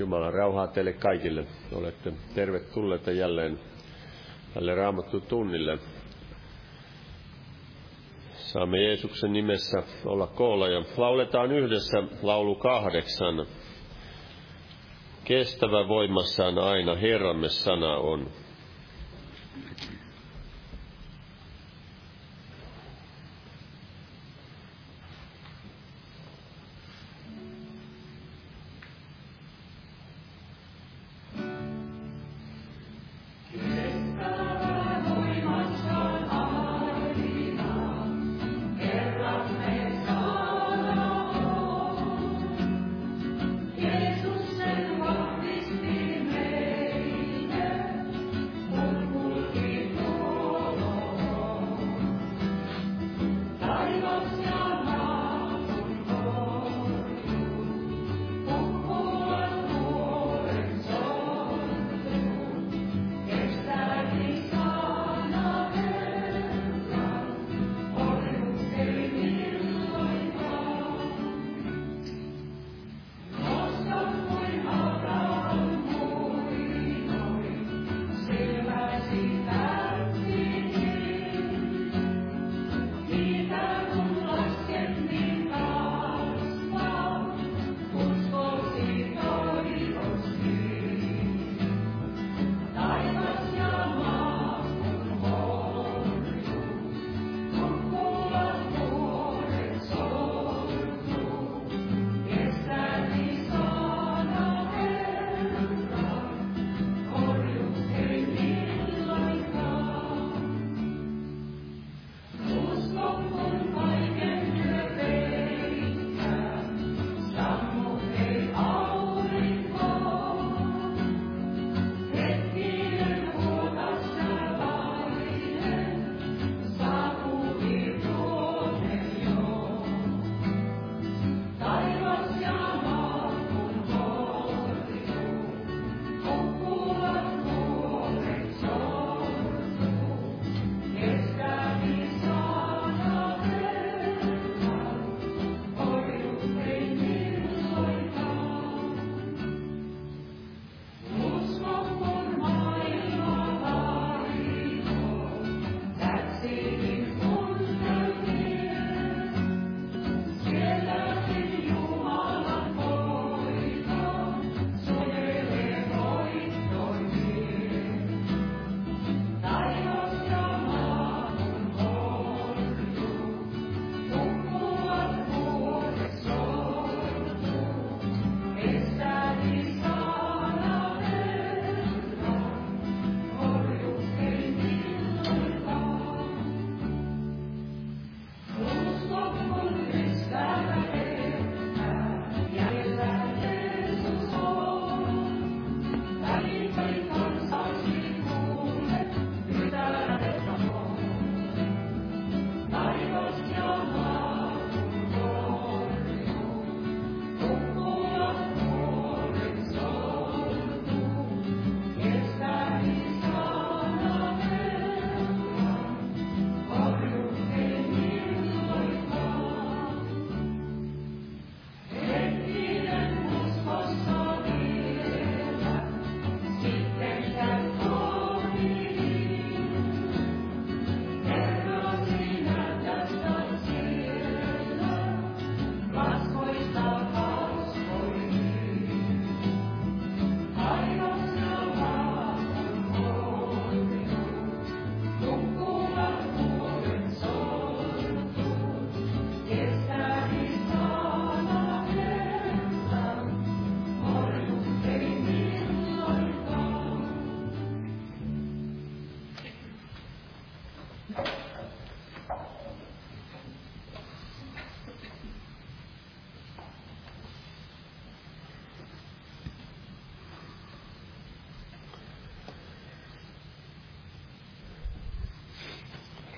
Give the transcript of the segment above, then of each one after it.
Jumalan rauhaa teille kaikille. Olette tervetulleita jälleen tälle raamattu tunnille. Saamme Jeesuksen nimessä olla koolla ja lauletaan yhdessä laulu kahdeksan. Kestävä voimassaan aina Herramme sana on.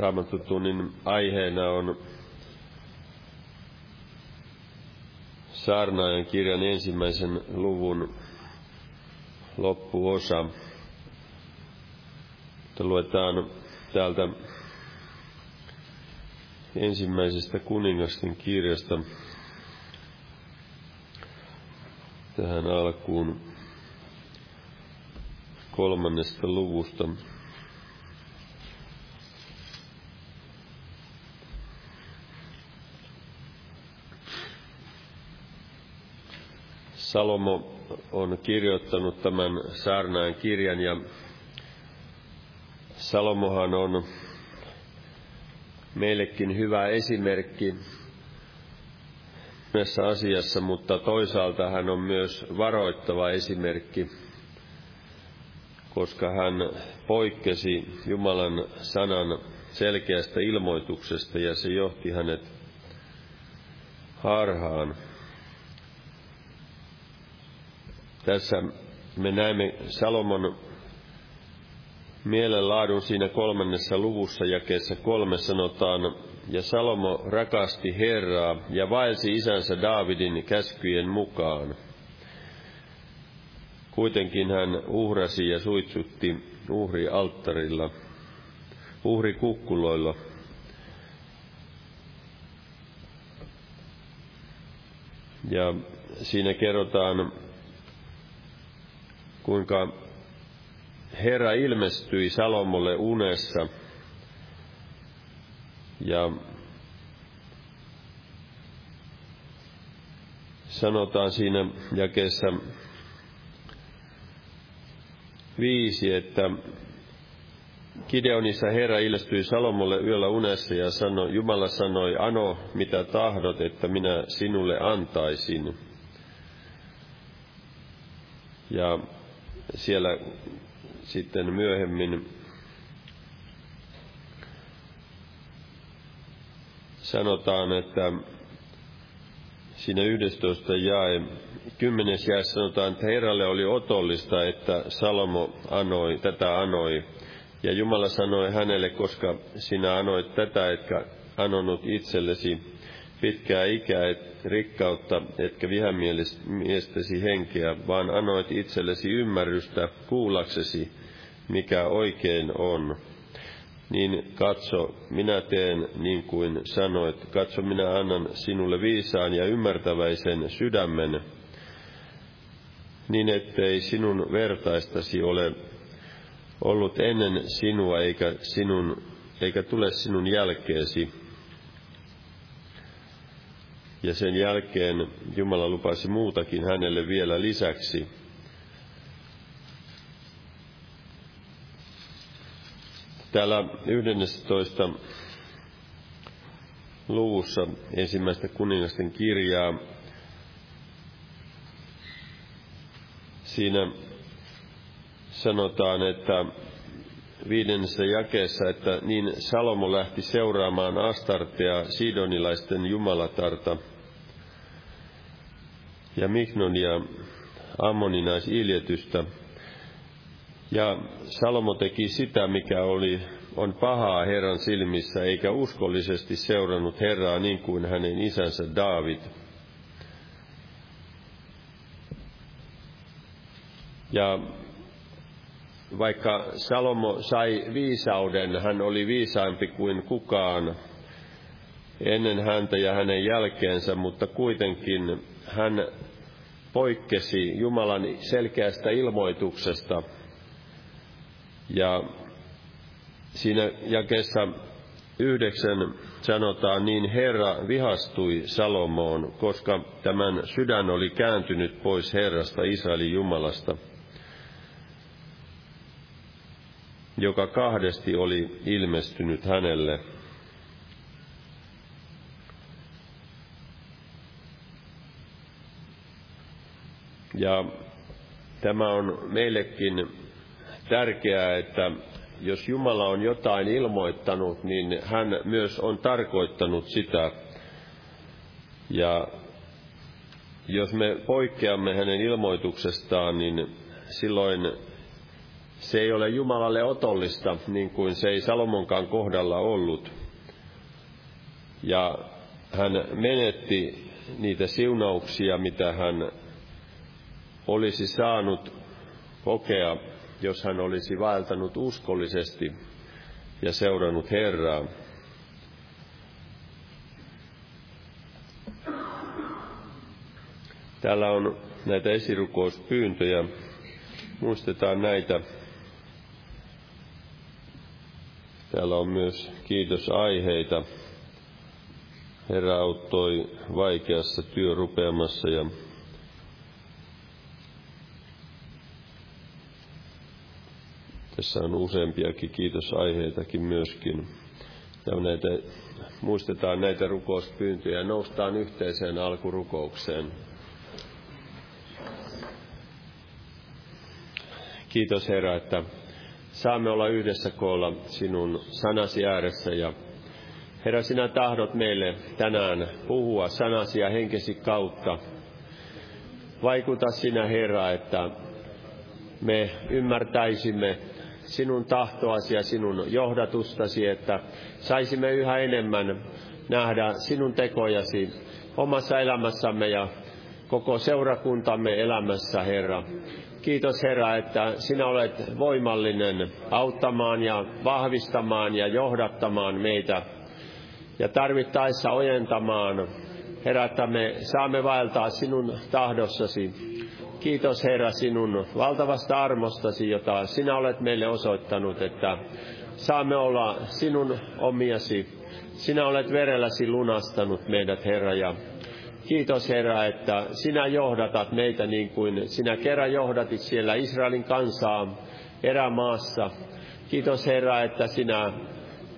Raamattutunnin aiheena on saarnaajan kirjan ensimmäisen luvun loppuosa. Luetaan täältä ensimmäisestä kuningasten kirjasta tähän alkuun kolmannesta luvusta. Salomo on kirjoittanut tämän saarnaan kirjan ja Salomohan on meillekin hyvä esimerkki monessa asiassa, mutta toisaalta hän on myös varoittava esimerkki, koska hän poikkesi Jumalan sanan selkeästä ilmoituksesta ja se johti hänet harhaan. Tässä me näemme Salomon mielenlaadun siinä kolmannessa luvussa jakeessa kolme sanotaan, ja Salomo rakasti Herraa ja vaelsi isänsä Daavidin käskyjen mukaan. Kuitenkin hän uhrasi ja suitsutti uhri alttarilla, uhri kukkuloilla. Ja siinä kerrotaan, kuinka Herra ilmestyi Salomolle unessa ja sanotaan siinä jakeessa viisi, että Kideonissa Herra ilmestyi Salomolle yöllä unessa ja sanoi, Jumala sanoi, ano mitä tahdot, että minä sinulle antaisin. Ja siellä sitten myöhemmin sanotaan, että siinä 11 jae, kymmenes jae sanotaan, että Herralle oli otollista, että Salomo anoi, tätä anoi. Ja Jumala sanoi hänelle, koska sinä anoit tätä, etkä anonut itsellesi pitkää ikää, et, rikkautta, etkä vihamiestäsi henkeä, vaan anoit itsellesi ymmärrystä kuullaksesi, mikä oikein on. Niin katso, minä teen niin kuin sanoit, katso, minä annan sinulle viisaan ja ymmärtäväisen sydämen, niin ettei sinun vertaistasi ole ollut ennen sinua eikä, sinun, eikä tule sinun jälkeesi ja sen jälkeen Jumala lupasi muutakin hänelle vielä lisäksi. Täällä 11. luvussa ensimmäistä kuningasten kirjaa siinä sanotaan, että viidennessä jakeessa, että niin Salomo lähti seuraamaan Astartea sidonilaisten jumalatarta – ja Mignonia ammoninaisiljetystä. Ja Salomo teki sitä, mikä oli, on pahaa Herran silmissä, eikä uskollisesti seurannut Herraa niin kuin hänen isänsä Daavid. Ja vaikka Salomo sai viisauden, hän oli viisaampi kuin kukaan ennen häntä ja hänen jälkeensä, mutta kuitenkin hän poikkesi Jumalan selkeästä ilmoituksesta. Ja siinä jakessa yhdeksän sanotaan, niin Herra vihastui Salomoon, koska tämän sydän oli kääntynyt pois Herrasta, Israelin Jumalasta, joka kahdesti oli ilmestynyt hänelle. Ja tämä on meillekin tärkeää, että jos Jumala on jotain ilmoittanut, niin hän myös on tarkoittanut sitä. Ja jos me poikkeamme hänen ilmoituksestaan, niin silloin se ei ole Jumalalle otollista, niin kuin se ei Salomonkaan kohdalla ollut. Ja hän menetti niitä siunauksia, mitä hän olisi saanut kokea, jos hän olisi vaeltanut uskollisesti ja seurannut Herraa. Täällä on näitä esirukouspyyntöjä. Muistetaan näitä. Täällä on myös kiitosaiheita. Herra auttoi vaikeassa työrupeamassa ja tässä on useampiakin kiitosaiheitakin myöskin. Ja näitä, muistetaan näitä rukouspyyntöjä ja noustaan yhteiseen alkurukoukseen. Kiitos Herra, että saamme olla yhdessä koolla sinun sanasi ääressä ja Herra, sinä tahdot meille tänään puhua sanasi ja henkesi kautta. Vaikuta sinä, Herra, että me ymmärtäisimme sinun tahtoasi ja sinun johdatustasi, että saisimme yhä enemmän nähdä sinun tekojasi omassa elämässämme ja koko seurakuntamme elämässä, Herra. Kiitos Herra, että sinä olet voimallinen auttamaan ja vahvistamaan ja johdattamaan meitä ja tarvittaessa ojentamaan. Herra, että me saamme vaeltaa sinun tahdossasi. Kiitos Herra sinun valtavasta armostasi, jota sinä olet meille osoittanut, että saamme olla sinun omiasi. Sinä olet verelläsi lunastanut meidät, Herra, ja Kiitos Herra, että sinä johdatat meitä niin kuin sinä kerran johdatit siellä Israelin kansaa erämaassa. Kiitos Herra, että sinä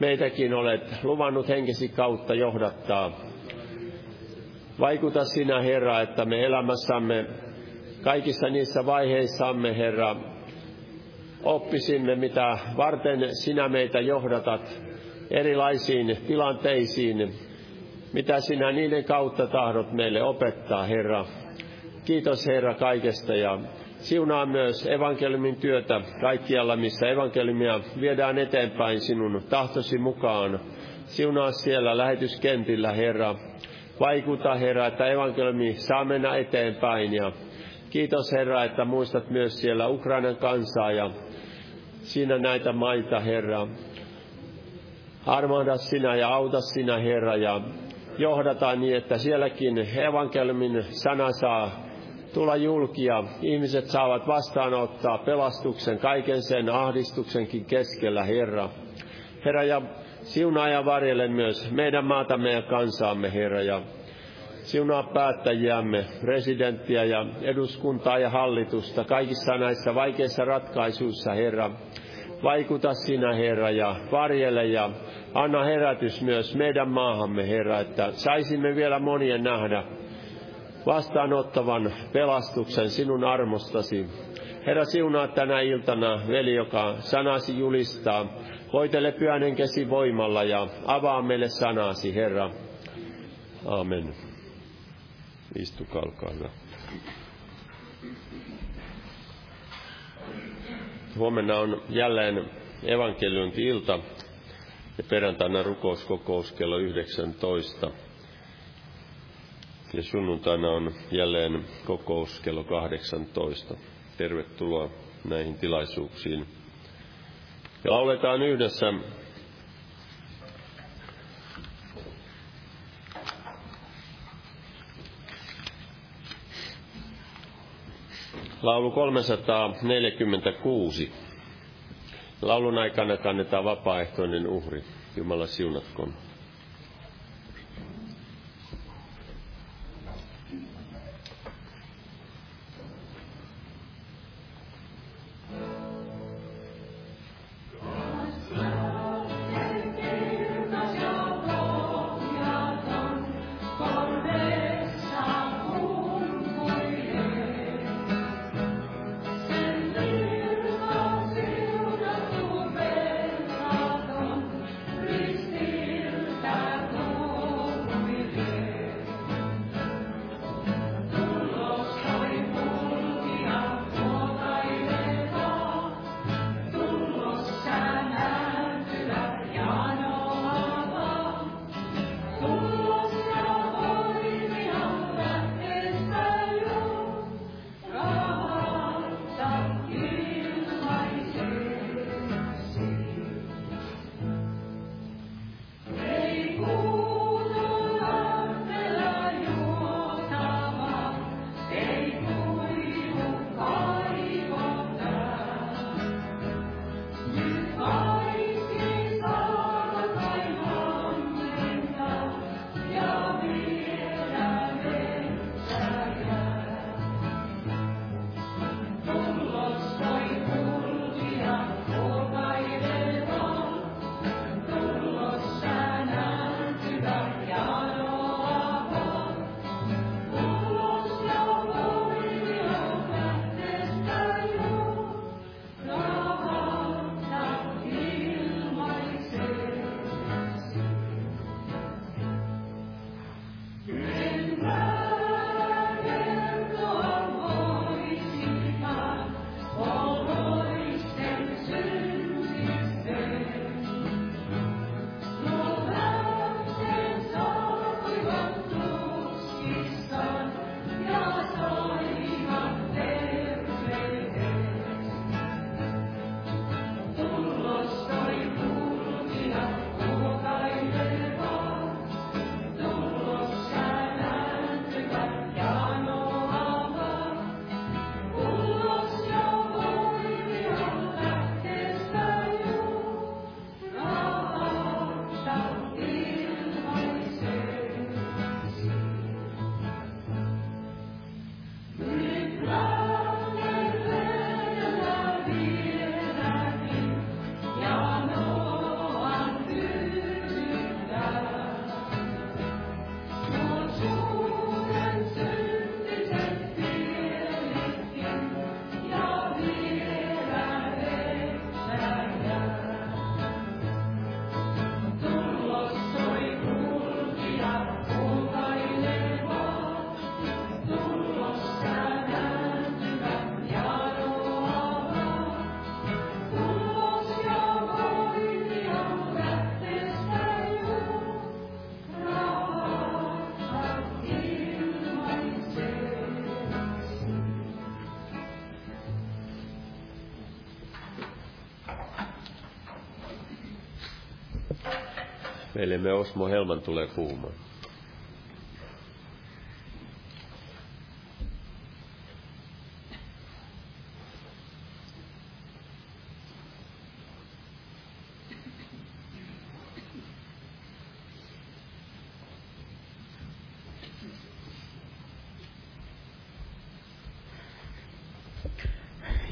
meitäkin olet luvannut henkesi kautta johdattaa. Vaikuta sinä Herra, että me elämässämme kaikissa niissä vaiheissamme Herra oppisimme, mitä varten sinä meitä johdatat erilaisiin tilanteisiin, mitä sinä niiden kautta tahdot meille opettaa, Herra. Kiitos Herra kaikesta ja siunaa myös evankeliumin työtä kaikkialla, missä evankeliumia viedään eteenpäin sinun tahtosi mukaan. Siunaa siellä lähetyskentillä, Herra. Vaikuta, Herra, että evankeliumi saa mennä eteenpäin ja kiitos Herra, että muistat myös siellä Ukrainan kansaa ja siinä näitä maita, Herra. Armahda sinä ja auta sinä, Herra, ja johdataan niin, että sielläkin evankeliumin sana saa tulla julkia. Ihmiset saavat vastaanottaa pelastuksen kaiken sen ahdistuksenkin keskellä, Herra. Herra, ja siunaa ja varjelen myös meidän maatamme ja kansaamme, Herra, ja siunaa päättäjiämme, presidenttiä ja eduskuntaa ja hallitusta kaikissa näissä vaikeissa ratkaisuissa, Herra. Vaikuta sinä, Herra, ja varjele ja anna herätys myös meidän maahamme, Herra, että saisimme vielä monien nähdä vastaanottavan pelastuksen sinun armostasi. Herra, siunaa tänä iltana veli, joka sanasi julistaa. Hoitele pyhän henkesi voimalla ja avaa meille sanasi, Herra. Amen. Istukaa, olkaa hyvä. Huomenna on jälleen evankeliointi-ilta ja perjantaina rukouskokous kello 19. Ja sunnuntaina on jälleen kokous kello 18. Tervetuloa näihin tilaisuuksiin. Ja lauletaan yhdessä Laulu 346. Laulun aikana kannetaan vapaaehtoinen uhri. Jumala siunatkoon. Me Osmo Helman tulee puhumaan.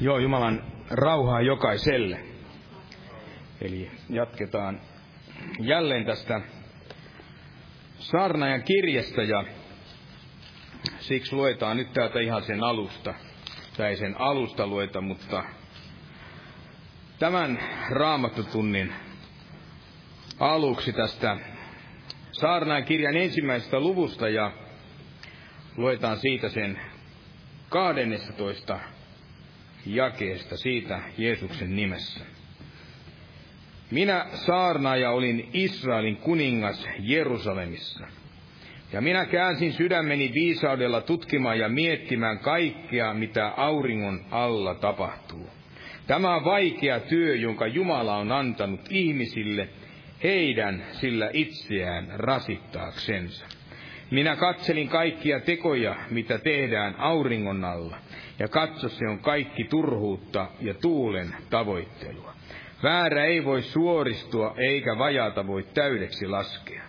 Joo, Jumalan rauhaa jokaiselle. Eli jatketaan jälleen tästä saarnajan kirjasta ja siksi luetaan nyt täältä ihan sen alusta. Tai sen alusta lueta, mutta tämän raamattotunnin aluksi tästä saarnajan kirjan ensimmäisestä luvusta ja luetaan siitä sen 12 jakeesta siitä Jeesuksen nimessä. Minä saarnaaja olin Israelin kuningas Jerusalemissa. Ja minä käänsin sydämeni viisaudella tutkimaan ja miettimään kaikkea, mitä auringon alla tapahtuu. Tämä on vaikea työ, jonka Jumala on antanut ihmisille heidän sillä itseään rasittaaksensa. Minä katselin kaikkia tekoja, mitä tehdään auringon alla, ja katso se on kaikki turhuutta ja tuulen tavoittelua. Väärä ei voi suoristua, eikä vajata voi täydeksi laskea.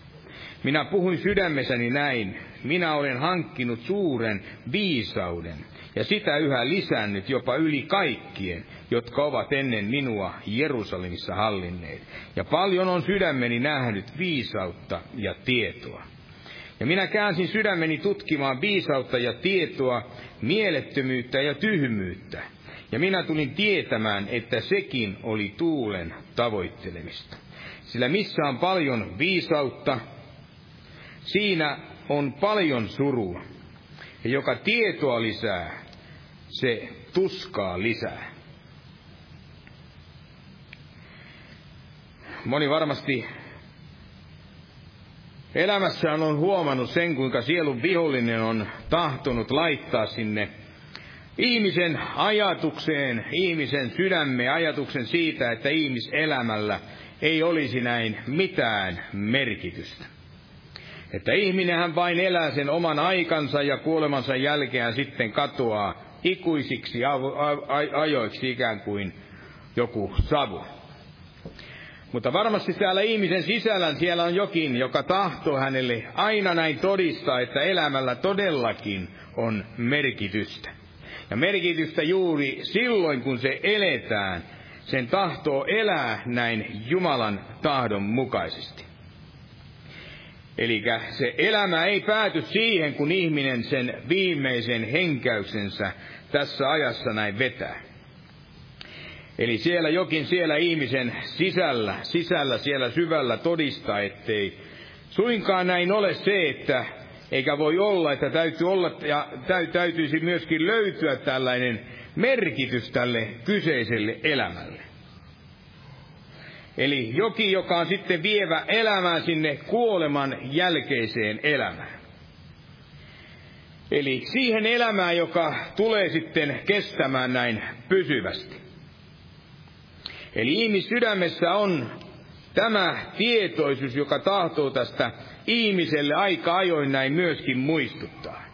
Minä puhuin sydämessäni näin, minä olen hankkinut suuren viisauden, ja sitä yhä lisännyt jopa yli kaikkien, jotka ovat ennen minua Jerusalemissa hallinneet. Ja paljon on sydämeni nähnyt viisautta ja tietoa. Ja minä käänsin sydämeni tutkimaan viisautta ja tietoa, mielettömyyttä ja tyhmyyttä. Ja minä tulin tietämään, että sekin oli tuulen tavoittelemista. Sillä missä on paljon viisautta, siinä on paljon surua. Ja joka tietoa lisää, se tuskaa lisää. Moni varmasti Elämässään on huomannut sen, kuinka sielun vihollinen on tahtonut laittaa sinne ihmisen ajatukseen, ihmisen sydämme ajatuksen siitä, että ihmiselämällä ei olisi näin mitään merkitystä. Että ihminenhän vain elää sen oman aikansa ja kuolemansa jälkeen sitten katoaa ikuisiksi ajoiksi ikään kuin joku savu. Mutta varmasti täällä ihmisen sisällä siellä on jokin, joka tahtoo hänelle aina näin todistaa, että elämällä todellakin on merkitystä. Ja merkitystä juuri silloin, kun se eletään, sen tahtoo elää näin Jumalan tahdon mukaisesti. Eli se elämä ei pääty siihen, kun ihminen sen viimeisen henkäyksensä tässä ajassa näin vetää. Eli siellä jokin siellä ihmisen sisällä, sisällä siellä syvällä todistaa, ettei suinkaan näin ole se, että eikä voi olla, että täytyy olla ja täytyisi myöskin löytyä tällainen merkitys tälle kyseiselle elämälle. Eli jokin, joka on sitten vievä elämään sinne kuoleman jälkeiseen elämään. Eli siihen elämään, joka tulee sitten kestämään näin pysyvästi. Eli ihmissydämessä on tämä tietoisuus, joka tahtoo tästä ihmiselle aika ajoin näin myöskin muistuttaa.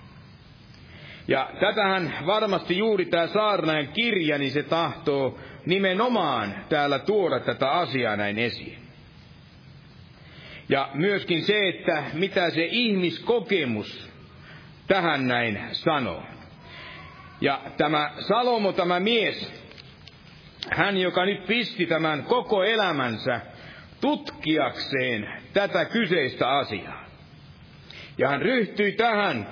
Ja tätähän varmasti juuri tämä saarnajan kirja, niin se tahtoo nimenomaan täällä tuoda tätä asiaa näin esiin. Ja myöskin se, että mitä se ihmiskokemus tähän näin sanoo. Ja tämä Salomo, tämä mies, hän, joka nyt pisti tämän koko elämänsä tutkiakseen tätä kyseistä asiaa. Ja hän ryhtyi tähän,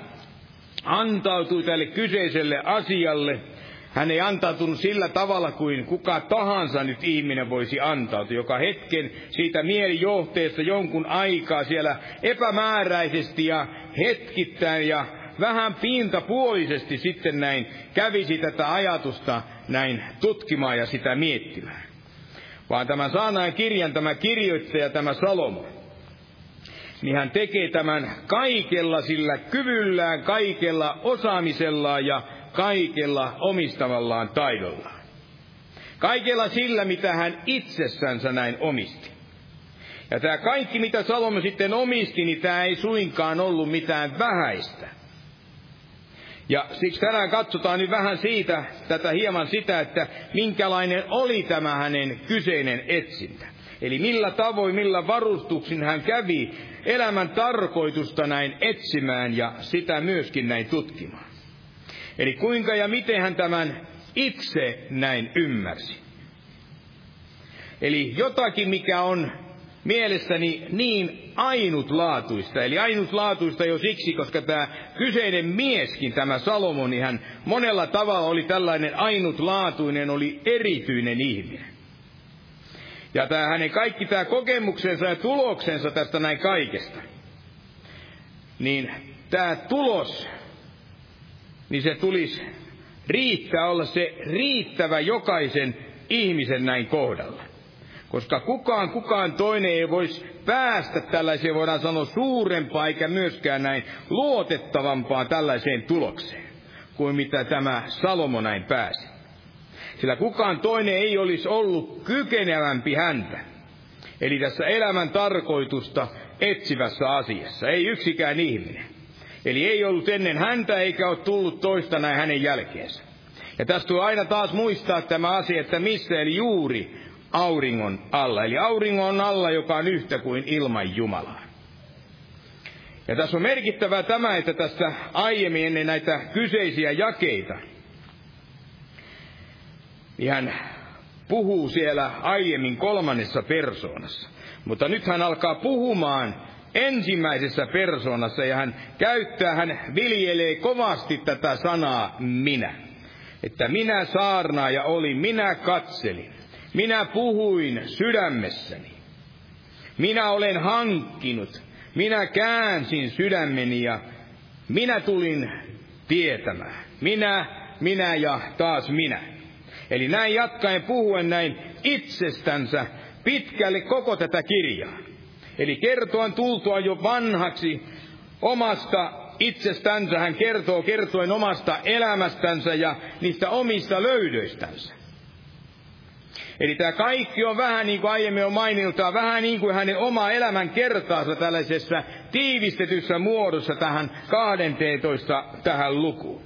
antautui tälle kyseiselle asialle. Hän ei antautunut sillä tavalla kuin kuka tahansa nyt ihminen voisi antautua, joka hetken siitä mielijohteesta jonkun aikaa siellä epämääräisesti ja hetkittäin ja vähän pintapuolisesti sitten näin kävisi tätä ajatusta näin tutkimaan ja sitä miettimään. Vaan tämä saanain kirjan, tämä kirjoittaja, tämä Salomo, niin hän tekee tämän kaikella sillä kyvyllään, kaikella osaamisellaan ja kaikella omistavallaan taidollaan. Kaikella sillä, mitä hän itsessänsä näin omisti. Ja tämä kaikki, mitä Salomo sitten omisti, niin tämä ei suinkaan ollut mitään vähäistä. Ja siksi tänään katsotaan nyt vähän siitä, tätä hieman sitä, että minkälainen oli tämä hänen kyseinen etsintä. Eli millä tavoin, millä varustuksin hän kävi elämän tarkoitusta näin etsimään ja sitä myöskin näin tutkimaan. Eli kuinka ja miten hän tämän itse näin ymmärsi. Eli jotakin, mikä on mielestäni niin ainutlaatuista. Eli ainutlaatuista jo siksi, koska tämä kyseinen mieskin, tämä Salomoni, niin hän monella tavalla oli tällainen ainutlaatuinen, oli erityinen ihminen. Ja tämä hänen kaikki tämä kokemuksensa ja tuloksensa tästä näin kaikesta, niin tämä tulos, niin se tulisi riittää olla se riittävä jokaisen ihmisen näin kohdalla. Koska kukaan, kukaan toinen ei voisi päästä tällaiseen, voidaan sanoa, suurempaa eikä myöskään näin luotettavampaa tällaiseen tulokseen, kuin mitä tämä Salomo näin pääsi. Sillä kukaan toinen ei olisi ollut kykenevämpi häntä. Eli tässä elämän tarkoitusta etsivässä asiassa. Ei yksikään ihminen. Eli ei ollut ennen häntä eikä ole tullut toista näin hänen jälkeensä. Ja tästä tulee aina taas muistaa tämä asia, että missä eli juuri auringon alla. Eli auringon alla, joka on yhtä kuin ilman Jumalaa. Ja tässä on merkittävää tämä, että tässä aiemmin ennen näitä kyseisiä jakeita, niin hän puhuu siellä aiemmin kolmannessa persoonassa. Mutta nyt hän alkaa puhumaan ensimmäisessä persoonassa ja hän käyttää, hän viljelee kovasti tätä sanaa minä. Että minä saarnaaja olin, minä katselin. Minä puhuin sydämessäni. Minä olen hankkinut. Minä käänsin sydämeni ja minä tulin tietämään. Minä, minä ja taas minä. Eli näin jatkaen puhuen näin itsestänsä pitkälle koko tätä kirjaa. Eli kertoen tultua jo vanhaksi omasta itsestänsä, hän kertoo kertoen omasta elämästänsä ja niistä omista löydöistänsä. Eli tämä kaikki on vähän niin kuin aiemmin on maininnut, vähän niin kuin hänen oma elämän kertaansa tällaisessa tiivistetyssä muodossa tähän 12 tähän lukuun.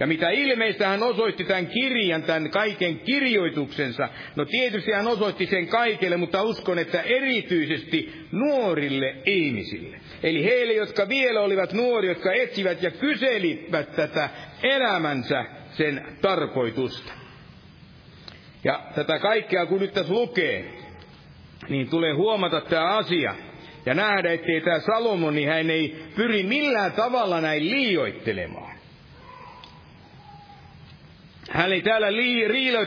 Ja mitä ilmeistä hän osoitti tämän kirjan, tämän kaiken kirjoituksensa. No tietysti hän osoitti sen kaikille, mutta uskon, että erityisesti nuorille ihmisille. Eli heille, jotka vielä olivat nuoria, jotka etsivät ja kyselivät tätä elämänsä sen tarkoitusta. Ja tätä kaikkea kun nyt tässä lukee, niin tulee huomata tämä asia ja nähdä, ettei tämä Salomoni, niin hän ei pyri millään tavalla näin liioittelemaan. Hän ei täällä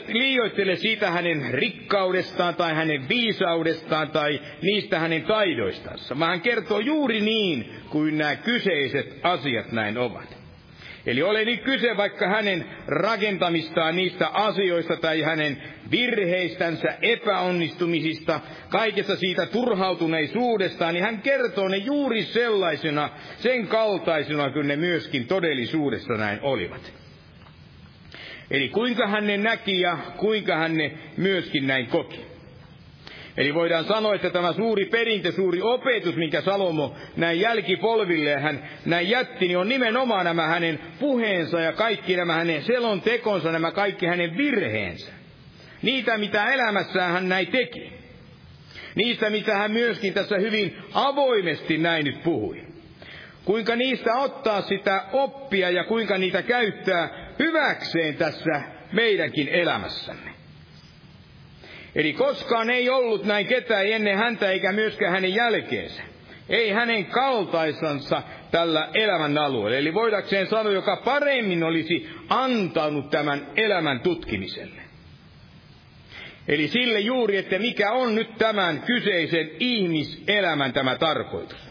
liioittele siitä hänen rikkaudestaan tai hänen viisaudestaan tai niistä hänen taidoistansa, vaan hän kertoo juuri niin kuin nämä kyseiset asiat näin ovat. Eli ole nyt kyse vaikka hänen rakentamistaan niistä asioista tai hänen virheistänsä, epäonnistumisista, kaikessa siitä turhautuneisuudestaan, niin hän kertoo ne juuri sellaisena, sen kaltaisena, kuin ne myöskin todellisuudessa näin olivat. Eli kuinka hän ne näki ja kuinka hän ne myöskin näin koki. Eli voidaan sanoa, että tämä suuri perintö, suuri opetus, minkä Salomo näin jälkipolville hän näin jätti, niin on nimenomaan nämä hänen puheensa ja kaikki nämä hänen selontekonsa, nämä kaikki hänen virheensä. Niitä, mitä elämässään hän näin teki. Niistä, mitä hän myöskin tässä hyvin avoimesti näin nyt puhui. Kuinka niistä ottaa sitä oppia ja kuinka niitä käyttää hyväkseen tässä meidänkin elämässämme. Eli koskaan ei ollut näin ketään ennen häntä eikä myöskään hänen jälkeensä. Ei hänen kaltaisansa tällä elämän alueella. Eli voidakseen sanoa, joka paremmin olisi antanut tämän elämän tutkimiselle. Eli sille juuri, että mikä on nyt tämän kyseisen ihmiselämän tämä tarkoitus.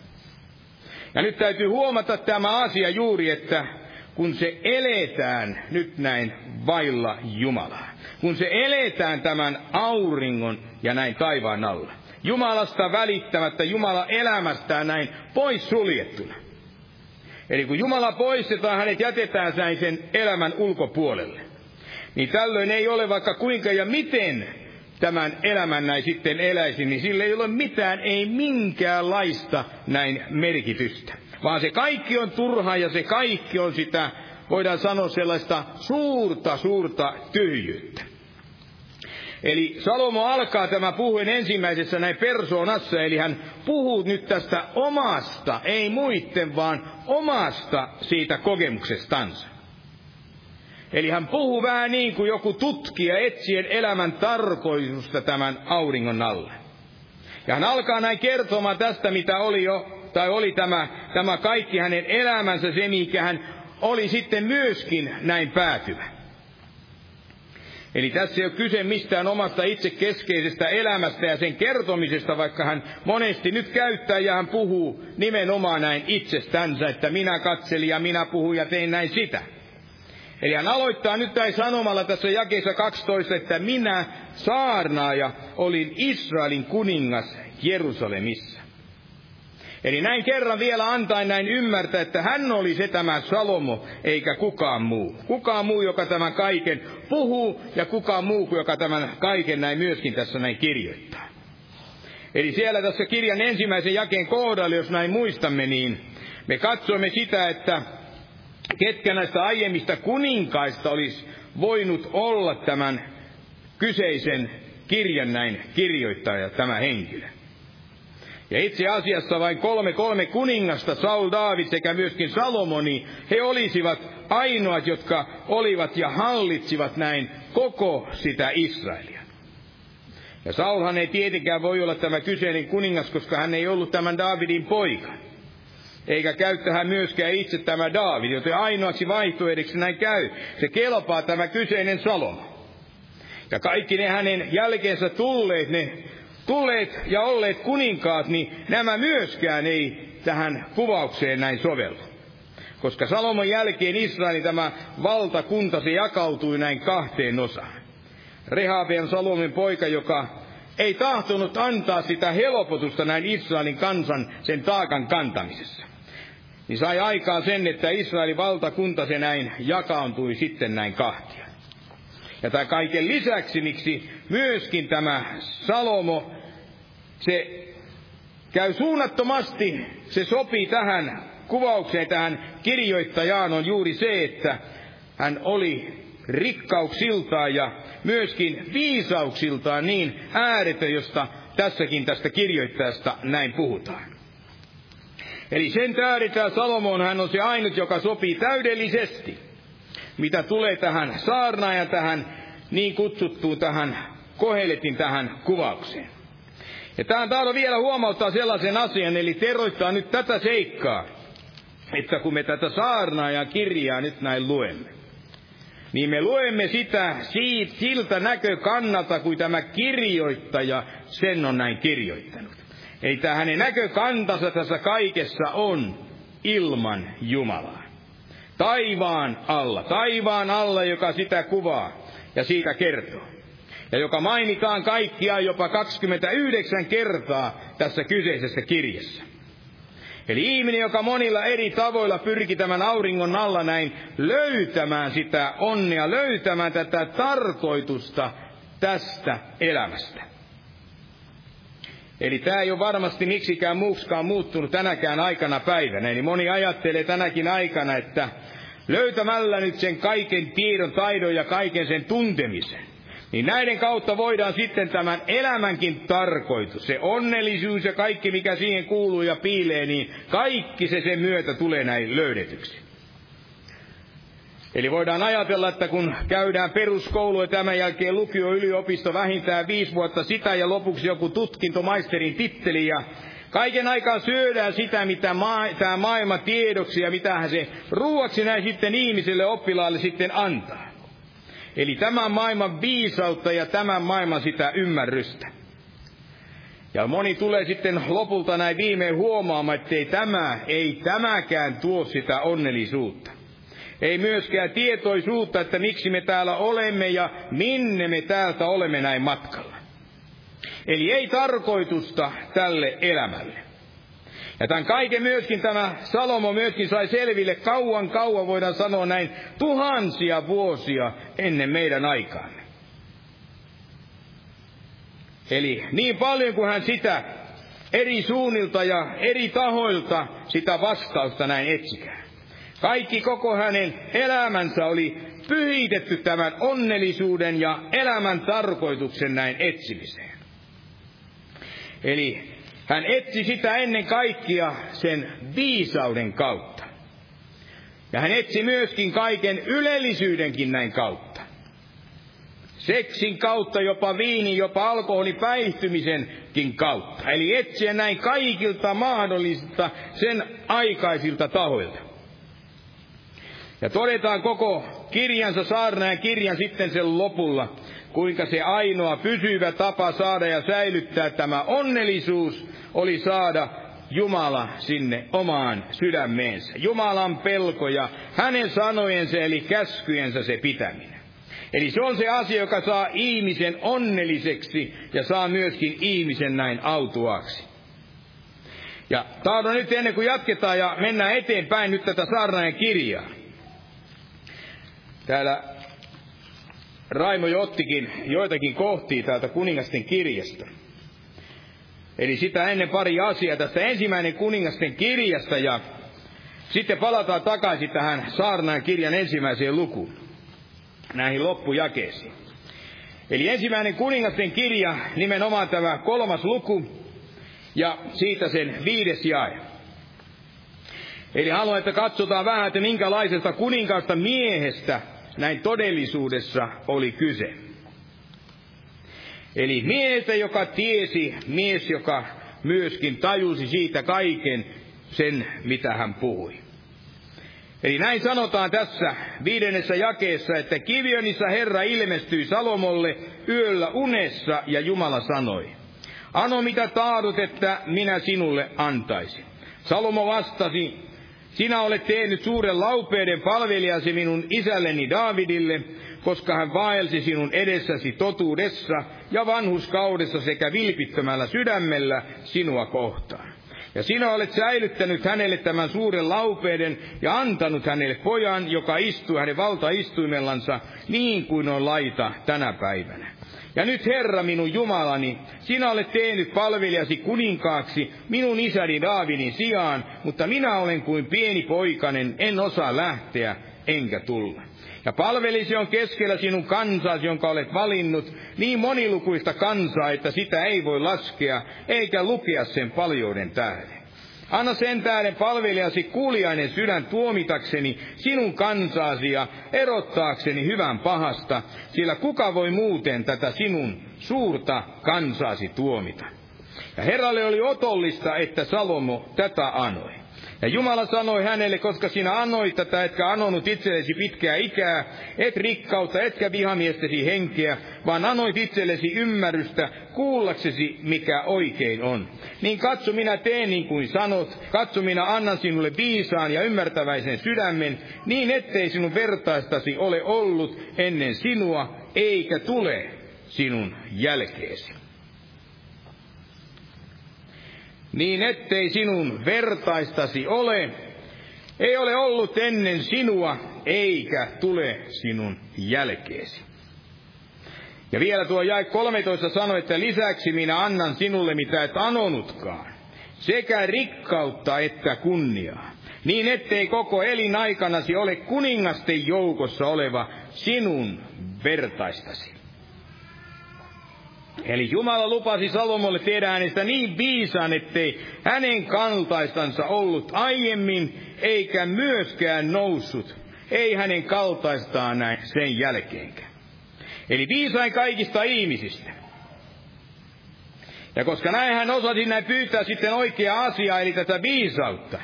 Ja nyt täytyy huomata tämä asia juuri, että kun se eletään nyt näin vailla Jumalaa kun se eletään tämän auringon ja näin taivaan alla. Jumalasta välittämättä, Jumala elämästään näin pois suljettuna. Eli kun Jumala poistetaan, hänet jätetään sen elämän ulkopuolelle. Niin tällöin ei ole vaikka kuinka ja miten tämän elämän näin sitten eläisi, niin sillä ei ole mitään, ei minkäänlaista näin merkitystä. Vaan se kaikki on turhaa ja se kaikki on sitä, voidaan sanoa sellaista suurta, suurta tyhjyyttä. Eli Salomo alkaa tämä puhuen ensimmäisessä näin persoonassa, eli hän puhuu nyt tästä omasta, ei muiden, vaan omasta siitä kokemuksestansa. Eli hän puhuu vähän niin kuin joku tutkija etsien elämän tarkoitusta tämän auringon alle. Ja hän alkaa näin kertomaan tästä, mitä oli jo, tai oli tämä, tämä kaikki hänen elämänsä, se mikä hän oli sitten myöskin näin päätyvä. Eli tässä ei ole kyse mistään omasta itse keskeisestä elämästä ja sen kertomisesta, vaikka hän monesti nyt käyttää ja hän puhuu nimenomaan näin itsestänsä, että minä katselin ja minä puhun ja tein näin sitä. Eli hän aloittaa nyt näin sanomalla tässä jakeessa 12, että minä saarnaaja olin Israelin kuningas Jerusalemissa. Eli näin kerran vielä antain näin ymmärtää, että hän oli se tämä Salomo, eikä kukaan muu. Kukaan muu, joka tämän kaiken puhuu, ja kukaan muu, joka tämän kaiken näin myöskin tässä näin kirjoittaa. Eli siellä tässä kirjan ensimmäisen jakeen kohdalla, jos näin muistamme, niin me katsomme sitä, että ketkä näistä aiemmista kuninkaista olisi voinut olla tämän kyseisen kirjan näin kirjoittaja, tämä henkilö. Ja itse asiassa vain kolme kolme kuningasta, Saul, David sekä myöskin Salomoni, he olisivat ainoat, jotka olivat ja hallitsivat näin koko sitä Israelia. Ja Saulhan ei tietenkään voi olla tämä kyseinen kuningas, koska hän ei ollut tämän Davidin poika. Eikä käy tähän myöskään itse tämä David, joten ainoaksi vaihtoehdoksi näin käy. Se kelpaa tämä kyseinen Salomo. Ja kaikki ne hänen jälkeensä tulleet, ne tulleet ja olleet kuninkaat, niin nämä myöskään ei tähän kuvaukseen näin sovellu. Koska Salomon jälkeen Israelin tämä valtakunta se jakautui näin kahteen osaan. Rehabian Salomin poika, joka ei tahtonut antaa sitä helpotusta näin Israelin kansan sen taakan kantamisessa. Niin sai aikaan sen, että Israelin valtakunta se näin jakaantui sitten näin kahtia. Ja tämä kaiken lisäksi, miksi myöskin tämä Salomo se käy suunnattomasti, se sopii tähän kuvaukseen, tähän kirjoittajaan on juuri se, että hän oli rikkauksiltaan ja myöskin viisauksiltaan niin ääretön, josta tässäkin tästä kirjoittajasta näin puhutaan. Eli sen tähdetään Salomon, hän on se ainut, joka sopii täydellisesti, mitä tulee tähän saarnaan ja tähän niin kutsuttuun tähän koheletin tähän kuvaukseen. Ja tähän tahdon vielä huomauttaa sellaisen asian, eli teroittaa nyt tätä seikkaa, että kun me tätä saarnaa ja kirjaa nyt näin luemme, niin me luemme sitä siitä, siltä näkökannalta, kuin tämä kirjoittaja sen on näin kirjoittanut. Eli tämä hänen näkökantansa tässä kaikessa on ilman Jumalaa. Taivaan alla, taivaan alla, joka sitä kuvaa ja siitä kertoo ja joka mainitaan kaikkiaan jopa 29 kertaa tässä kyseisessä kirjassa. Eli ihminen, joka monilla eri tavoilla pyrki tämän auringon alla näin löytämään sitä onnea, löytämään tätä tarkoitusta tästä elämästä. Eli tämä ei ole varmasti miksikään muuksikaan muuttunut tänäkään aikana päivänä. Eli moni ajattelee tänäkin aikana, että löytämällä nyt sen kaiken tiedon, taidon ja kaiken sen tuntemisen, niin näiden kautta voidaan sitten tämän elämänkin tarkoitus, se onnellisuus ja kaikki mikä siihen kuuluu ja piilee, niin kaikki se sen myötä tulee näin löydetyksi. Eli voidaan ajatella, että kun käydään peruskoulu ja tämän jälkeen lukio, yliopisto vähintään viisi vuotta sitä ja lopuksi joku tutkinto, maisterin titteli ja kaiken aikaa syödään sitä, mitä maa, tämä maailma tiedoksi ja mitä se ruuaksi näin sitten ihmiselle oppilaalle sitten antaa. Eli tämän maailman viisautta ja tämän maailman sitä ymmärrystä. Ja moni tulee sitten lopulta näin viimein huomaamaan, että ei tämä, ei tämäkään tuo sitä onnellisuutta. Ei myöskään tietoisuutta, että miksi me täällä olemme ja minne me täältä olemme näin matkalla. Eli ei tarkoitusta tälle elämälle. Ja tämän kaiken myöskin tämä Salomo myöskin sai selville kauan kauan, voidaan sanoa näin, tuhansia vuosia ennen meidän aikaamme. Eli niin paljon kuin hän sitä eri suunnilta ja eri tahoilta sitä vastausta näin etsikään. Kaikki koko hänen elämänsä oli pyhitetty tämän onnellisuuden ja elämän tarkoituksen näin etsimiseen. Eli hän etsi sitä ennen kaikkea sen viisauden kautta. Ja hän etsi myöskin kaiken ylellisyydenkin näin kautta. Seksin kautta, jopa viini, jopa alkoholin päihtymisenkin kautta. Eli etsiä näin kaikilta mahdollisilta sen aikaisilta tahoilta. Ja todetaan koko kirjansa saarnaan kirjan sitten sen lopulla, kuinka se ainoa pysyvä tapa saada ja säilyttää tämä onnellisuus oli saada Jumala sinne omaan sydämeensä. Jumalan pelko ja hänen sanojensa eli käskyjensä se pitäminen. Eli se on se asia, joka saa ihmisen onnelliseksi ja saa myöskin ihmisen näin autuaksi. Ja tahdon nyt ennen kuin jatketaan ja mennään eteenpäin nyt tätä saarnaajan kirjaa. Täällä Raimo jo ottikin joitakin kohtia täältä kuningasten kirjasta. Eli sitä ennen pari asiaa tästä ensimmäinen kuningasten kirjasta ja sitten palataan takaisin tähän saarnaan kirjan ensimmäiseen lukuun, näihin loppujakeisiin. Eli ensimmäinen kuningasten kirja, nimenomaan tämä kolmas luku, ja siitä sen viides jae. Eli haluan, että katsotaan vähän, että minkälaisesta kuninkaasta miehestä näin todellisuudessa oli kyse. Eli miestä, joka tiesi, mies, joka myöskin tajusi siitä kaiken sen, mitä hän puhui. Eli näin sanotaan tässä viidennessä jakeessa, että Kivionissa Herra ilmestyi Salomolle yöllä unessa ja Jumala sanoi, Ano mitä taadot, että minä sinulle antaisin. Salomo vastasi, sinä olet tehnyt suuren laupeuden palvelijasi minun isälleni Daavidille, koska hän vaelsi sinun edessäsi totuudessa ja vanhuskaudessa sekä vilpittömällä sydämellä sinua kohtaan. Ja sinä olet säilyttänyt hänelle tämän suuren laupeuden ja antanut hänelle pojan, joka istuu hänen valtaistuimellansa niin kuin on laita tänä päivänä. Ja nyt Herra minun Jumalani, sinä olet tehnyt palvelijasi kuninkaaksi minun isäni Daavidin sijaan, mutta minä olen kuin pieni poikanen, en osaa lähteä enkä tulla. Ja palvelisi on keskellä sinun kansasi, jonka olet valinnut, niin monilukuista kansaa, että sitä ei voi laskea, eikä lukea sen paljouden tähden. Anna sen tähden palvelijasi kuuliainen sydän tuomitakseni sinun kansaasi ja erottaakseni hyvän pahasta, sillä kuka voi muuten tätä sinun suurta kansaasi tuomita. Ja Herralle oli otollista, että Salomo tätä anoi. Ja Jumala sanoi hänelle, koska sinä annoit tätä, etkä anonut itsellesi pitkää ikää, et rikkautta, etkä vihamiestesi henkeä, vaan annoit itsellesi ymmärrystä kuullaksesi, mikä oikein on. Niin katso, minä teen niin kuin sanot, katso, minä annan sinulle viisaan ja ymmärtäväisen sydämen, niin ettei sinun vertaistasi ole ollut ennen sinua, eikä tule sinun jälkeesi. Niin ettei sinun vertaistasi ole, ei ole ollut ennen sinua, eikä tule sinun jälkeesi. Ja vielä tuo jäi 13 sanoi, että lisäksi minä annan sinulle mitä et anonutkaan, sekä rikkautta että kunniaa, niin ettei koko elinaikanasi ole kuningasten joukossa oleva sinun vertaistasi. Eli Jumala lupasi Salomolle tehdä hänestä niin viisaan, ettei hänen kaltaistansa ollut aiemmin, eikä myöskään noussut, ei hänen kaltaistaan näin sen jälkeenkään. Eli viisain kaikista ihmisistä. Ja koska näin hän osasi näin pyytää sitten oikea asia, eli tätä viisautta,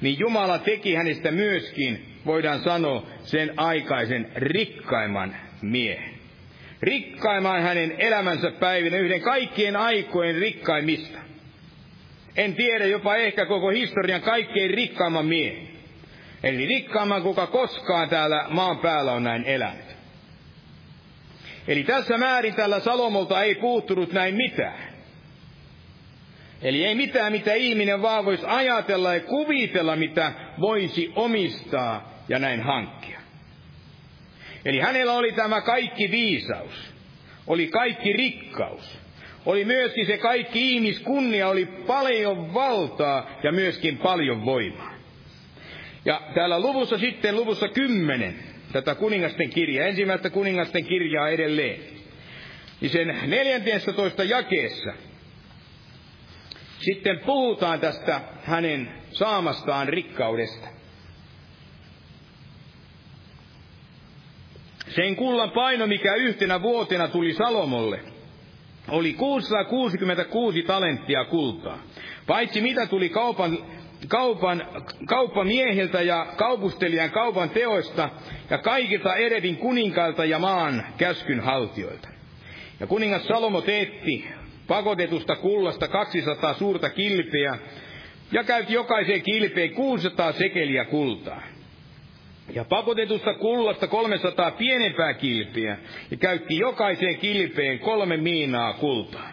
niin Jumala teki hänestä myöskin, voidaan sanoa, sen aikaisen rikkaimman miehen rikkaimman hänen elämänsä päivinä, yhden kaikkien aikojen rikkaimmista. En tiedä, jopa ehkä koko historian kaikkein rikkaimman miehen. Eli rikkaimman, kuka koskaan täällä maan päällä on näin elänyt. Eli tässä määrin tällä Salomolta ei puuttunut näin mitään. Eli ei mitään, mitä ihminen vaan voisi ajatella ja kuvitella, mitä voisi omistaa ja näin hankkia. Eli hänellä oli tämä kaikki viisaus, oli kaikki rikkaus, oli myöskin se kaikki ihmiskunnia, oli paljon valtaa ja myöskin paljon voimaa. Ja täällä luvussa sitten, luvussa kymmenen, tätä kuningasten kirjaa, ensimmäistä kuningasten kirjaa edelleen, niin sen 14 jakeessa sitten puhutaan tästä hänen saamastaan rikkaudesta. Sen kullan paino, mikä yhtenä vuotena tuli Salomolle, oli 666 talenttia kultaa. Paitsi mitä tuli kaupan, kaupan, kauppamiehiltä ja kaupustelijan kaupan teoista ja kaikilta Erevin kuninkailta ja maan käskyn haltioilta. Ja kuningas Salomo teetti pakotetusta kullasta 200 suurta kilpeä ja käytti jokaiseen kilpeen 600 sekeliä kultaa ja pakotetusta kullasta 300 pienempää kilpiä, ja käytti jokaiseen kilpeen kolme miinaa kultaa.